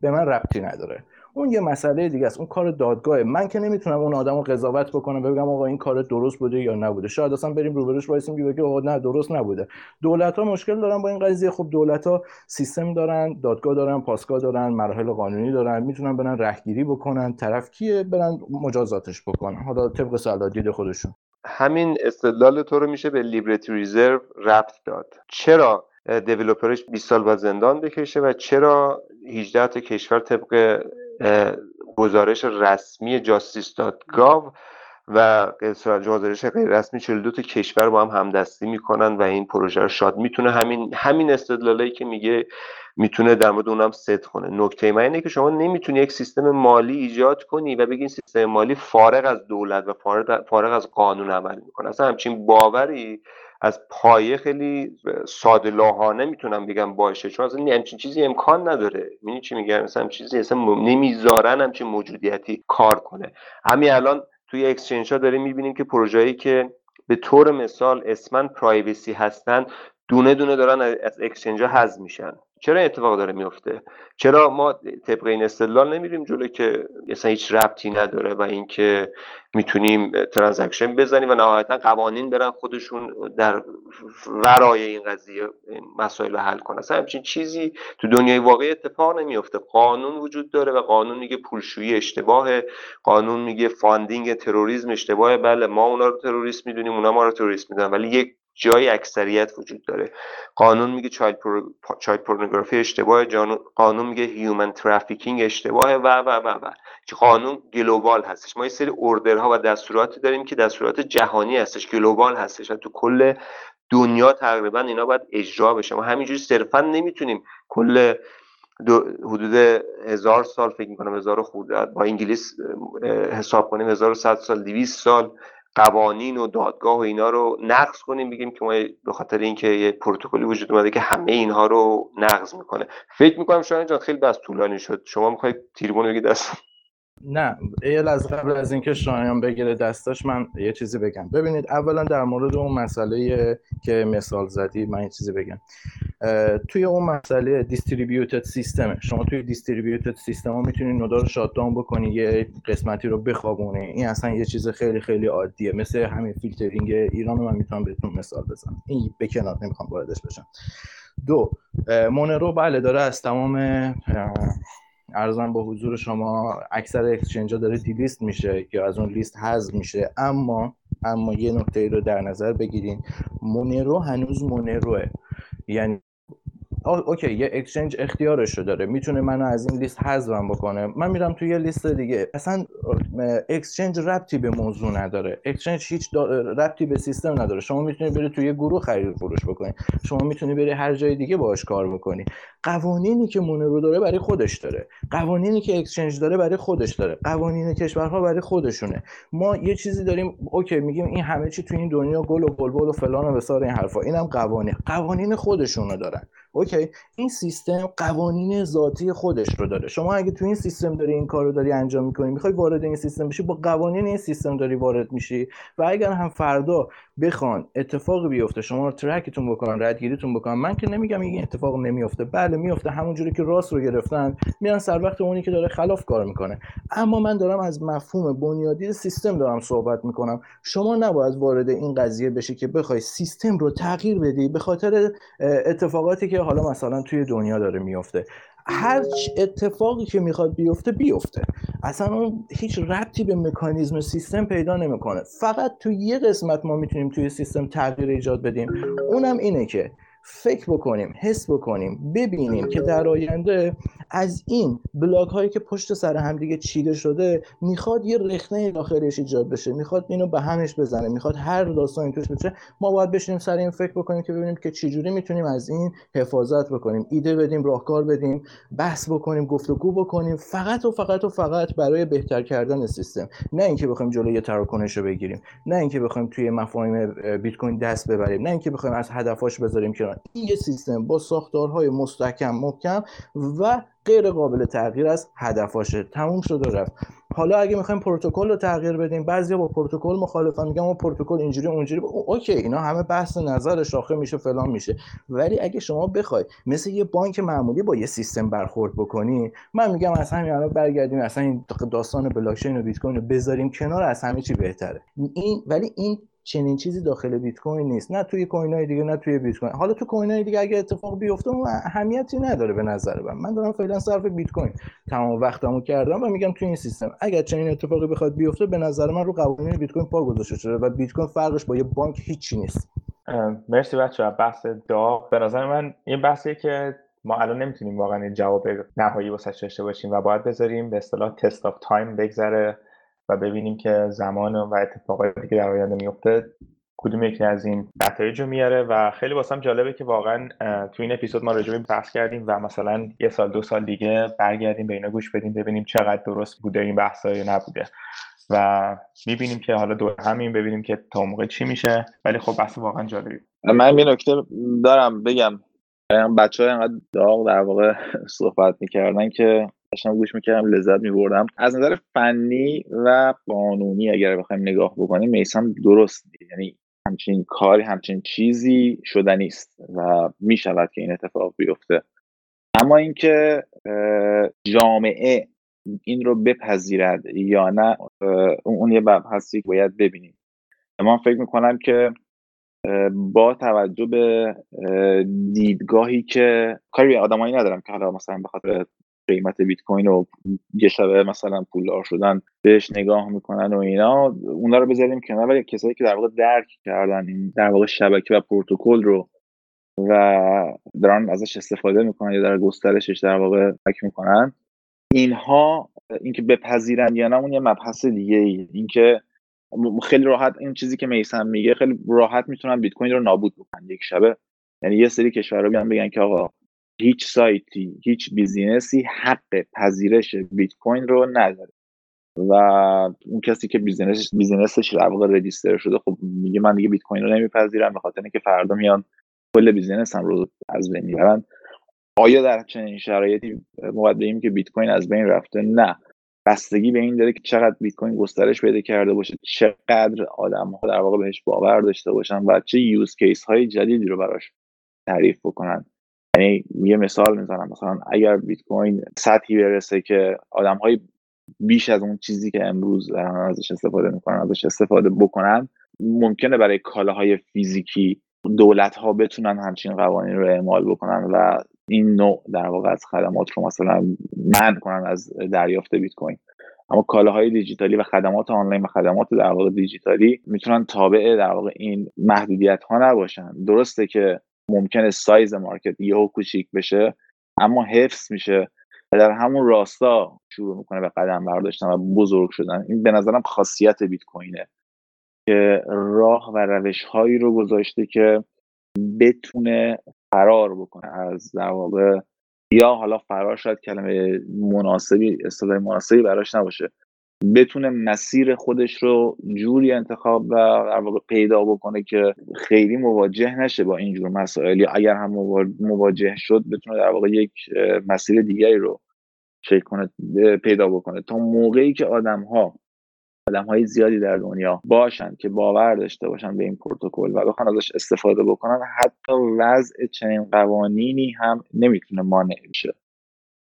[SPEAKER 5] به من ربطی نداره. اون یه مسئله دیگه است. اون کار دادگاهه. من که نمی‌تونم اون آدم قضاوت بکنم بگم آقا این کار درست بوده یا نبوده. شاید اصلا بریم روبروش وایسیم بگیم آقا نه درست نبوده. دولت ها مشکل دارن با این قضیه. خب دولت ها سیستم دارن دادگاه دارن پاسگاه دارن مراحل قانونی دارن. می‌تونن برن رهگیری بکنن. طرف کیه؟ برن مجازاتش بکنن. حالا طبق سلادید خودشون.
[SPEAKER 3] همین استدلال تو رو میشه به Liberty Reserve ربط داد. چرا developer ش 20 سال باید زندان بکشه و چرا 18 تا کشور طبق گزارش رسمی justice.gov و گزارش غیر رسمی 42 تا کشور با هم همدستی می‌کنن و این پروژه رو shut down می‌کنه. همین همین استدلالی که میگه می‌تونه در مورد اونم صدق کنه. نکته من اینه که شما نمی‌تونی یک سیستم مالی ایجاد کنی و بگین سیستم مالی فارغ از دولت و فارغ از قانون عمل می‌کنه. اصلا همچین باوری از پایه خیلی ساده لوحانه می‌تونم بگم باشه چون اصلا همچین چیزی امکان نداره. می‌دونی چی میگم؟ مثلا چیزی اصلا نمی‌ذارن همچین موجودیتی کار کنه. همین الان توی exchange ها داریم می‌بینیم که پروژه‌ای که به طور مثال اسماً privacy هستن دونه دونه دارن از exchange ها حذف میشن. چرا اتفاق داره میفته؟ چرا ما طبق این استدلال نمیریم جلو که اصلا هیچ ربطی نداره و اینکه می‌تونیم transaction بزنیم و نهایتا قوانین برن خودشون در ورای این قضیه مسائل حل کنن. اصلا همچین چیزی تو دنیای واقعی اتفاق نمیفته. قانون وجود داره و قانون میگه پولشویی اشتباهه. قانون میگه funding تروریسم اشتباهه. بله ما اونا رو تروریست می‌دونیم اونا ما رو تروریست می‌دونن ولی یک جای اکثریت وجود داره. قانون میگه child pornography اشتباه قانون میگه human trafficking اشتباه و و و و. که قانون گلوبال هستش. ما یه سری اوردرها و دستوراتی داریم که دستورات جهانی هستش گلوبال هستش تو کل دنیا تقریبا اینا باید اجرا بشه. ما همینجوری صرفا نمی‌تونیم کل حدود هزار سال فکر می‌کنم هزار خورده با انگلیس حساب کنیم 1100 سال 200 سال قوانین و دادگاه و اینا رو نقض کنیم بگیم که ما به خاطر اینکه یه پروتکلی وجود اومده که همه اینها رو نقض می‌کنه. فکر می‌کنم شاید جان خیلی بس طولانی شد. شما می‌خواید تیربون بگید دست
[SPEAKER 5] نه یه از قبل از اینکه شایان بگیره دستاش من یه چیزی بگم. ببینید اولا در مورد اون مسئله که مثال زدی من یه چیزی بگم. توی اون مسئله دیستریبیوتد سیستمه شما توی دیستریبیوتد سیستم ها می‌تونی نودا رو شاتدان بکنی یه قسمتی رو بخوابونی. این اصلا یه چیز خیلی خیلی عادیه مثل همین فیلترینگ ایران من می‌تونم بهتون مثال بزنم. این به کنار نمی‌خوام واردش بشم. دو مونرو بله داره از تمام عرضم به حضور شما اکثر exchange ها داره delist میشه یا از اون لیست حذف میشه. اما اما یه نکته رو در نظر بگیرین. مونرو هنوز مونروه یعنی okay یه exchange اختیارش رو داره. می‌تونه منو از این لیست حذفم بکنه. من میرم توی یه لیست دیگه. اصلا exchange ربطی به موضوع نداره. exchange هیچ ربطی به سیستم نداره. شما می‌تونی بری توی گروه خرید فروش بکنی. شما می‌تونی بری هر جای دیگه باهاش کار بکنی. قوانینی که مونرو داره برای خودش داره. قوانینی که exchange داره برای خودش داره. قوانین کشورها برای خودشونه. ما یه چیزی داریم okay میگیم این همه چی تو این دنیا گل و بلبل و فلان و بسار این حرفا. اینم قوانین. قوانین خودشونو دارن. okay؟ این سیستم قوانین ذاتی خودش رو داره. شما اگه تو این سیستم داری این کار رو داری انجام می‌کنی می‌خوای وارد این سیستم بشی با قوانین این سیستم داری وارد میشی. و اگر هم فردا بخوان اتفاقی بیفته شما رو ترکتون بکنن ردگیریتون بکنن من که نمیگم این اتفاق نمیفته بله میفته همونجوری که راست رو گرفتن میان سر وقت اونی که داره خلاف کار می‌کنه. اما من دارم از مفهوم بنیادی سیستم دارم صحبت می‌کنم. شما نباید وارد این قضیه بشی که بخوای سیستم رو تغییر بدی به خاطر اتفاقاتی که حالا مثلا توی دنیا داره میفته هر اتفاقی که می‌خواد بیفته بیفته. اصلا اون هیچ ربطی به مکانیزم سیستم پیدا نمی‌کنه. فقط تو یه قسمت ما می‌تونیم توی سیستم تغییر ایجاد بدیم. اونم اینه که فکر بکنیم حس بکنیم ببینیم که در آینده از این بلاک هایی که پشت سر هم دیگه چیده شده می‌خواد یه رخنه داخلش ایجاد بشه می‌خواد اینو به همش بزنه می‌خواد هر داستانی توش بشه. ما باید بشینیم سر این فکر بکنیم که ببینیم که چجوری می‌تونیم از این حفاظت بکنیم. ایده بدیم راهکار بدیم بحث بکنیم گفتگو بکنیم. فقط و فقط و فقط برای بهتر کردن سیستم. نه اینکه بخوایم جلوی تراکنش رو بگیریم نه اینکه بخوایم توی مفاهیم بیت کوین دست ببریم نه اینکه بخوایم از هدفاش بذاریم که این یه سیستم با ساختارهای مستحکم محکم و غیر قابل تغییر از هدفاشه تموم شد و رفت. حالا اگه می‌خوایم پروتکل رو تغییر بدیم بعضیا با پروتکل مخالفن میگن ما پروتکل اینجوری اونجوری. okay اینا همه بحث نظر شاخه میشه فلان میشه. ولی اگه شما بخوای مثل یه بانک معمولی با یه سیستم برخورد بکنی من میگم از همین الان برگردیم اصلا این داستان بلاک چین و بیت کوین رو بذاریم کنار از همه چی بهتره. این ولی این چنین چیزی داخل بیت کوین نیست. نه توی coin های دیگه نه توی بیت کوین. حالا تو coin های دیگه اگه اتفاق بیفته اون اهمیتی نداره به نظر من. من دارم فعلا صرف بیت کوین. تمام وقتمو کردم و میگم توی این سیستم. اگر چنین اتفاقی بخواد بیفته به نظر من رو قوانین بیت کوین پا گذاشته شده و بیت کوین فرقش با یه بانک هیچی نیست.
[SPEAKER 1] مرسی بچه بحث داغ. به نظر من این بحثیه که ما الان نمی‌تونیم واقعا جواب نهایی واسه داشته باشیم و باید بذاریم به اصطلاح test of time بگذره. و ببینیم که زمان و اتفاقاتی که در آینده میفته کدوم یکی از این نتایج رو میاره و خیلی واسم جالبه که واقعا تو این اپیزود ما راجع بحث کردیم و مثلا یه سال دو سال دیگه برگردیم به اینا گوش بدیم ببینیم چقدر درست بوده این بحث یا نبوده و می‌بینیم که حالا دور همین ببینیم که تا موقع چی میشه. ولی خب بحث واقعا جالبی
[SPEAKER 2] من یه نکته دارم بگم. بچه های انقدر داغ در واقع صحبت می‌کردن که داشتم گوش می‌کردم لذت میبردم. از نظر فنی و قانونی اگر بخوایم نگاه بکنیم میسم درست. یعنی همچین کاری همچین چیزی شدنی است و می‌شود که این اتفاق بیفته. اما اینکه جامعه این رو بپذیرد یا نه اون یه هستی که باید ببینیم. من فکر می‌کنم که با توجه به دیدگاهی که کاری به آدمایی ندارم که حالا مثلا به خاطر قیمت بیت کوین و یه شبه مثلا پولدار شدن بهش نگاه می‌کنن و اینا اونا رو بذاریم کنار. ولی کسایی که در واقع درک کردن این در واقع شبکه و پروتکل رو و دارن ازش استفاده می‌کنن یا در گسترشش در واقع فکر می‌کنن اینها اینکه بپذیرن یا نه اون یه مبحث دیگه ای اینکه خیلی راحت این چیزی که میسم میگه خیلی راحت می‌تونن بیت کوین رو نابود بکنن یک شبه. یعنی یه سری کشورها بیان بگن که آقا هیچ سایتی هیچ business ی حق پذیرش بیت کوین رو نداره. و اون کسی که business ش business ش در واقع register شده خب میگه من دیگه بیت کوین رو نمیپذیرم به خاطر اینکه فردا میان کل business هم رو از بین می‌برن. آیا در چنین شرایطی ما بگیم که بیت کوین از بین رفته؟ نه. بستگی به این داره که چقدر بیت کوین گسترش پیدا کرده باشه چقدر آدم ها در واقع بهش باور داشته باشن و چه use case های جدیدی رو براش تعریف بکنن. یعنی یه مثال می‌زنم. مثلا اگر بیت کوین سطحی برسه که آدم های بیش از اون چیزی که امروز دارن ازش استفاده می‌کنن ازش استفاده بکنن ممکنه برای کالاهای فیزیکی دولت ها بتونن همچین قوانین رو اعمال بکنن و این نوع در واقع از خدمات رو مثلا منع کنن از دریافت بیت کوین اما کالاهای دیجیتالی و خدمات آنلاین و خدمات در واقع دیجیتالی می‌تونن تابع در واقع این محدودیت ها نباشن. درسته که ممکنه سایز مارکت یهو کوچیک بشه اما حفظ میشه و در همون راستا شروع می‌کنه به قدم برداشتن و بزرگ شدن. این به نظرم خاصیت بیت کوینه که راه و روش هایی رو گذاشته که بتونه فرار بکنه از در واقع یا حالا فرار شاید کلمه مناسبی اصطلاح مناسبی براش نباشه. بتونه مسیر خودش رو جوری انتخاب و در واقع پیدا بکنه که خیلی مواجه نشه با اینجور مسائل یا اگر هم مواجه شد بتونه در واقع یک مسیر دیگری رو چک کنه پیدا بکنه. تا موقعی که آدم ها آدم های زیادی در دنیا باشن که باور داشته باشن به این پروتکل و بخوان ازش استفاده بکنن حتی وضع چنین قوانینی هم نمی‌تونه مانع بشه.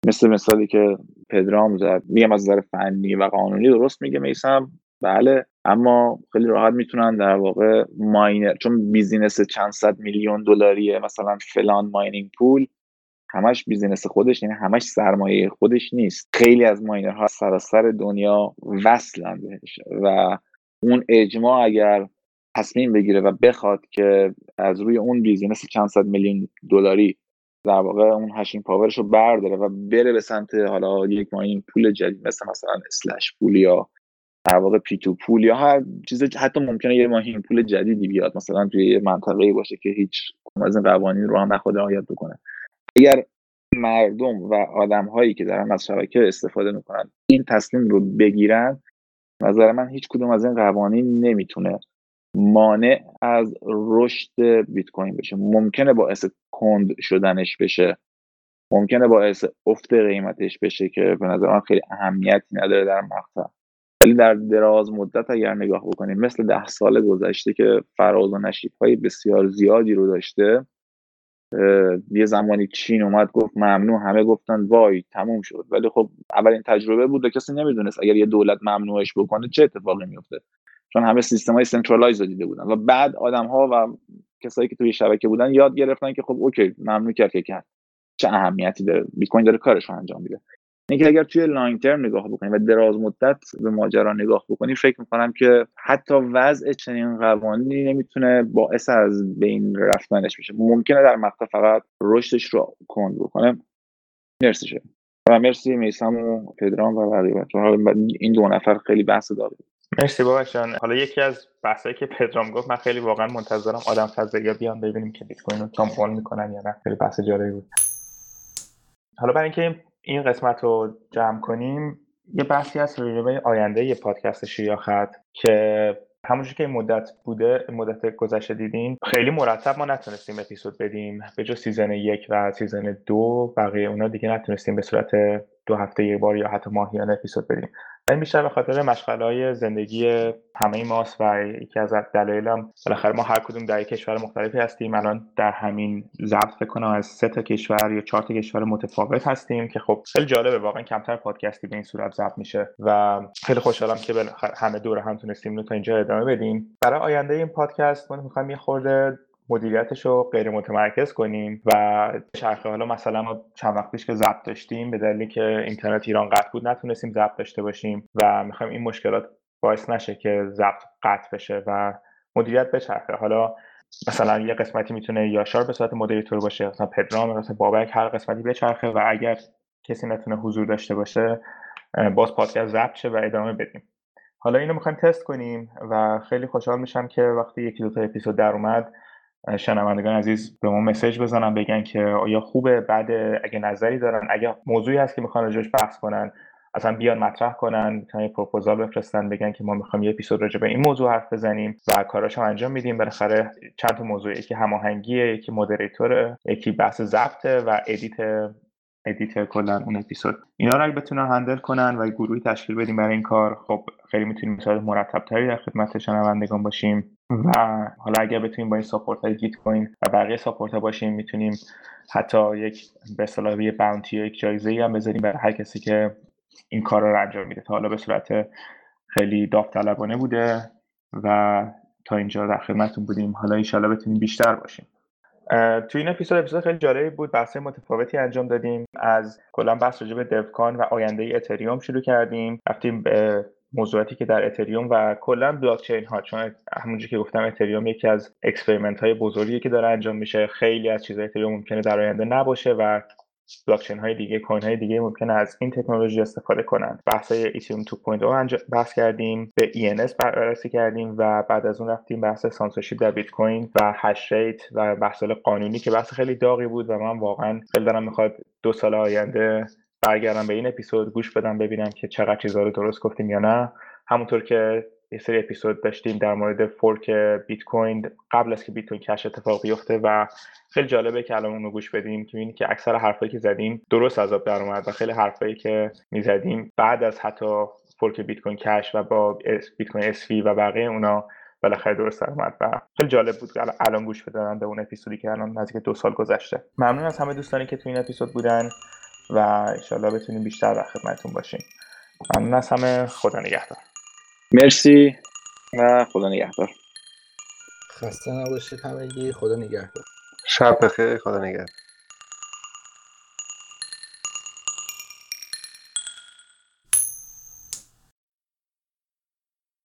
[SPEAKER 2] مثل مثالی که پدرام زد. میگم از نظر فنی و قانونی درست میگه میسم؟ بله. اما خیلی راحت می‌تونن در واقع ماینر چون business چند صد میلیون دلاریه مثلا فلان mining pool همش business خودش یعنی همش سرمایه خودش نیست. خیلی از ماینرها سراسر دنیا وصلن بهش و اون اجماع اگر تصمیم بگیره و بخواد که از روی اون business چند صد میلیون دلاری در واقع اون hashing power ش رو برداره و بره به سمت حالا یک mining pool جدید مثل مثلا Slush Pool یا در واقع P2Pool یا هر چیز حتی ممکنه یه mining pool جدیدی بیاد مثلا توی یه منطقه باشه که هیچ از این قوانین رو هم نخواد رعایت بکنه. اگر مردم و آدم هایی که دارن از شبکه استفاده می‌کنن این تصمیم رو بگیرن نظر من هیچ کدوم از این قوانین نمی‌تونه مانع از رشد بیت کوین بشه. ممکنه باعث کند شدنش بشه. ممکنه باعث افت قیمتش بشه که به نظر من خیلی اهمیتی نداره در مقطع. ولی در دراز مدت اگر نگاه بکنیم مثل ده سال گذشته که فراز و نشیب های بسیار زیادی رو داشته یه زمانی چین اومد گفت ممنوع همه گفتن وای تموم شد. ولی خب اولین تجربه بود و کسی نمی‌دونست اگر یه دولت ممنوعش بکنه چه اتفاقی میفته چون همه سیستم های centralize دیده بودن. و بعد آدم ها و کسایی که توی شبکه بودن یاد گرفتن که خب okay ممنوع کرد که کرد چه اهمیتی داره. بیت کوین داره کارش رو انجام میده. اینکه اگر توی long term نگاه بکنیم و دراز مدت به ماجرا نگاه بکنیم فکر می‌کنم که حتی وضع چنین قوانینی نمی‌تونه باعث از بین رفتنش بشه. ممکنه در مقطع فقط رشدش رو کند بکنه. مرسی و مرسی میسم و پدرام و بقیه این دو نفر خیلی بحث داره
[SPEAKER 1] مرسی بابک جان. حالا یکی از بحثایی که پدرام گفت من خیلی واقعا منتظرم آدم فضایی بیان ببینیم که بیت کوین رو تامپول می‌کنن یا نه. خیلی بحث جالبی بود. حالا برای اینکه این قسمت رو جمع کنیم یه بحثی از راجبه آینده یه پادکست شیاخت که همونجور که این مدت بوده مدت گذشته دیدین خیلی مرتب ما نتونستیم اپیزود بدیم. به جز سیزن یک و سیزن دو بقیه اونا دیگه نتونستیم به صورت دو هفته یه بار یا حتی ماهیانه اپیزود بدیم. این بیشتر به خاطر مشغله های زندگی همه ماست و یکی از دلایلم بالاخره ما هر کدوم در کشور مختلفی هستیم. الان در همین ضبط فکر از سه تا کشور یا چهار تا کشور متفاوت هستیم که خب خیلی جالبه واقعا کمتر پادکستی به این صورت ضبط میشه و خیلی خوشحالم که همه دور هم تونستیم تا اینجا ادامه بدیم. برای آینده این پادکست ما می‌خوایم یه خورده مدیریتش رو غیر متمرکز کنیم و چرخه حالا مثلا ما چند وقت پیش که ضبط داشتیم به دلیلی که اینترنت ایران قطع بود نتونستیم ضبط داشته باشیم و می‌خوایم این مشکلات باعث نشه که ضبط قطع بشه و مدیریت بچرخه. حالا مثلا یه قسمتی می‌تونه یاشار به صورت مدیریتور باشه مثلا پدرام مثلا بابک هر قسمتی بچرخه و اگر کسی نتونه حضور داشته باشه باز پادکست ضبط شه و ادامه بدیم. حالا اینو می‌خوایم تست کنیم و خیلی خوشحال میشم که وقتی یکی دو تا اپیزود در اومد شنوندگان عزیز به ما مسیج بزنن بگن که آیا خوبه؟ بعد اگه نظری دارن اگه موضوعی هست که می‌خوان راجعش بحث کنن اصلا بیان مطرح کنن می‌تونن یه پروپوزال بفرستن بگن که ما می‌خوایم یه اپیزود راجع به این موضوع حرف بزنیم و کاراش هم انجام میدیم. بالاخره چند تا موضوع یکی هماهنگیه یکی moderator ه یکی بحث ضبطه و edit editor کلا اون اپیزود. اینا رو اگه بتونن handle کنن و گروهی تشکیل بدیم برای این کار خب خیلی می‌تونیم مثال مرتب تری در خدمت شنوندگان باشیم. و حالا اگر بتونیم با این support های Gitcoin و بقیه support ها باشیم می‌تونیم حتی یک به اصطلاح یه bounty یا یک جایزه ای هم بذاریم برای هر کسی که این کار رو انجام میده. تا حالا به صورت خیلی داوطلبانه بوده و تا اینجا در خدمتتون بودیم. حالا ایشالا بتونیم بیشتر باشیم. تو این اپیزود اپیزود خیلی جالبی بود. بحث متفاوتی انجام دادیم. از کلا بحث راجع به devcon و آینده اتریوم شروع کردیم. رفتیم موضوعاتی که در اتریوم و کلا بلاک چین ها چون همونجوری که گفتم اتریوم یکی از experiment های بزرگی که داره انجام میشه. خیلی از چیزهای اتریوم ممکنه در آینده نباشه و بلاکچین های دیگه کوین های دیگه ممکنه از این تکنولوژی استفاده کنند بحث اتریوم 2.0 بحث کردیم به ENS بررسی کردیم و بعد از اون رفتیم بحث سانسورشیپ در بیت کوین و hash rate و بحث قانونی که بحث خیلی داغی بود و من واقعا دارم می‌خواد دو سال آینده برگردم به این اپیزود گوش بدم ببینم که چقدر چیزا رو درست گفتیم یا نه. همونطور که یه سری اپیزود داشتیم در مورد fork بیت کوین قبل از که بیت کوین کش اتفاق بیفته و خیلی جالبه که الان اونو گوش بدیم که ببینید که اکثر حرفایی که زدیم درست از آب در اومد و خیلی حرفایی که می‌زدیم بعد از حتی فورک بیت کوین کش و با بیت کوین اسفی و بقیه اونا بالاخره درست در اومد و خیلی جالب بود که الان گوش بدن به اون اپیزودی که الان نزدیک دو سال گذشته. ممنون از همه دوستانی که تو این اپیزود بودن. و انشالله بتونیم بیشتر در خدمتتون باشیم. ممنون از همه. خدا نگهدار.
[SPEAKER 2] مرسی. و خدا نگهدار.
[SPEAKER 5] خسته نباشید همگی. خدا نگهدار.
[SPEAKER 3] شب بخیر. خدا نگهدار.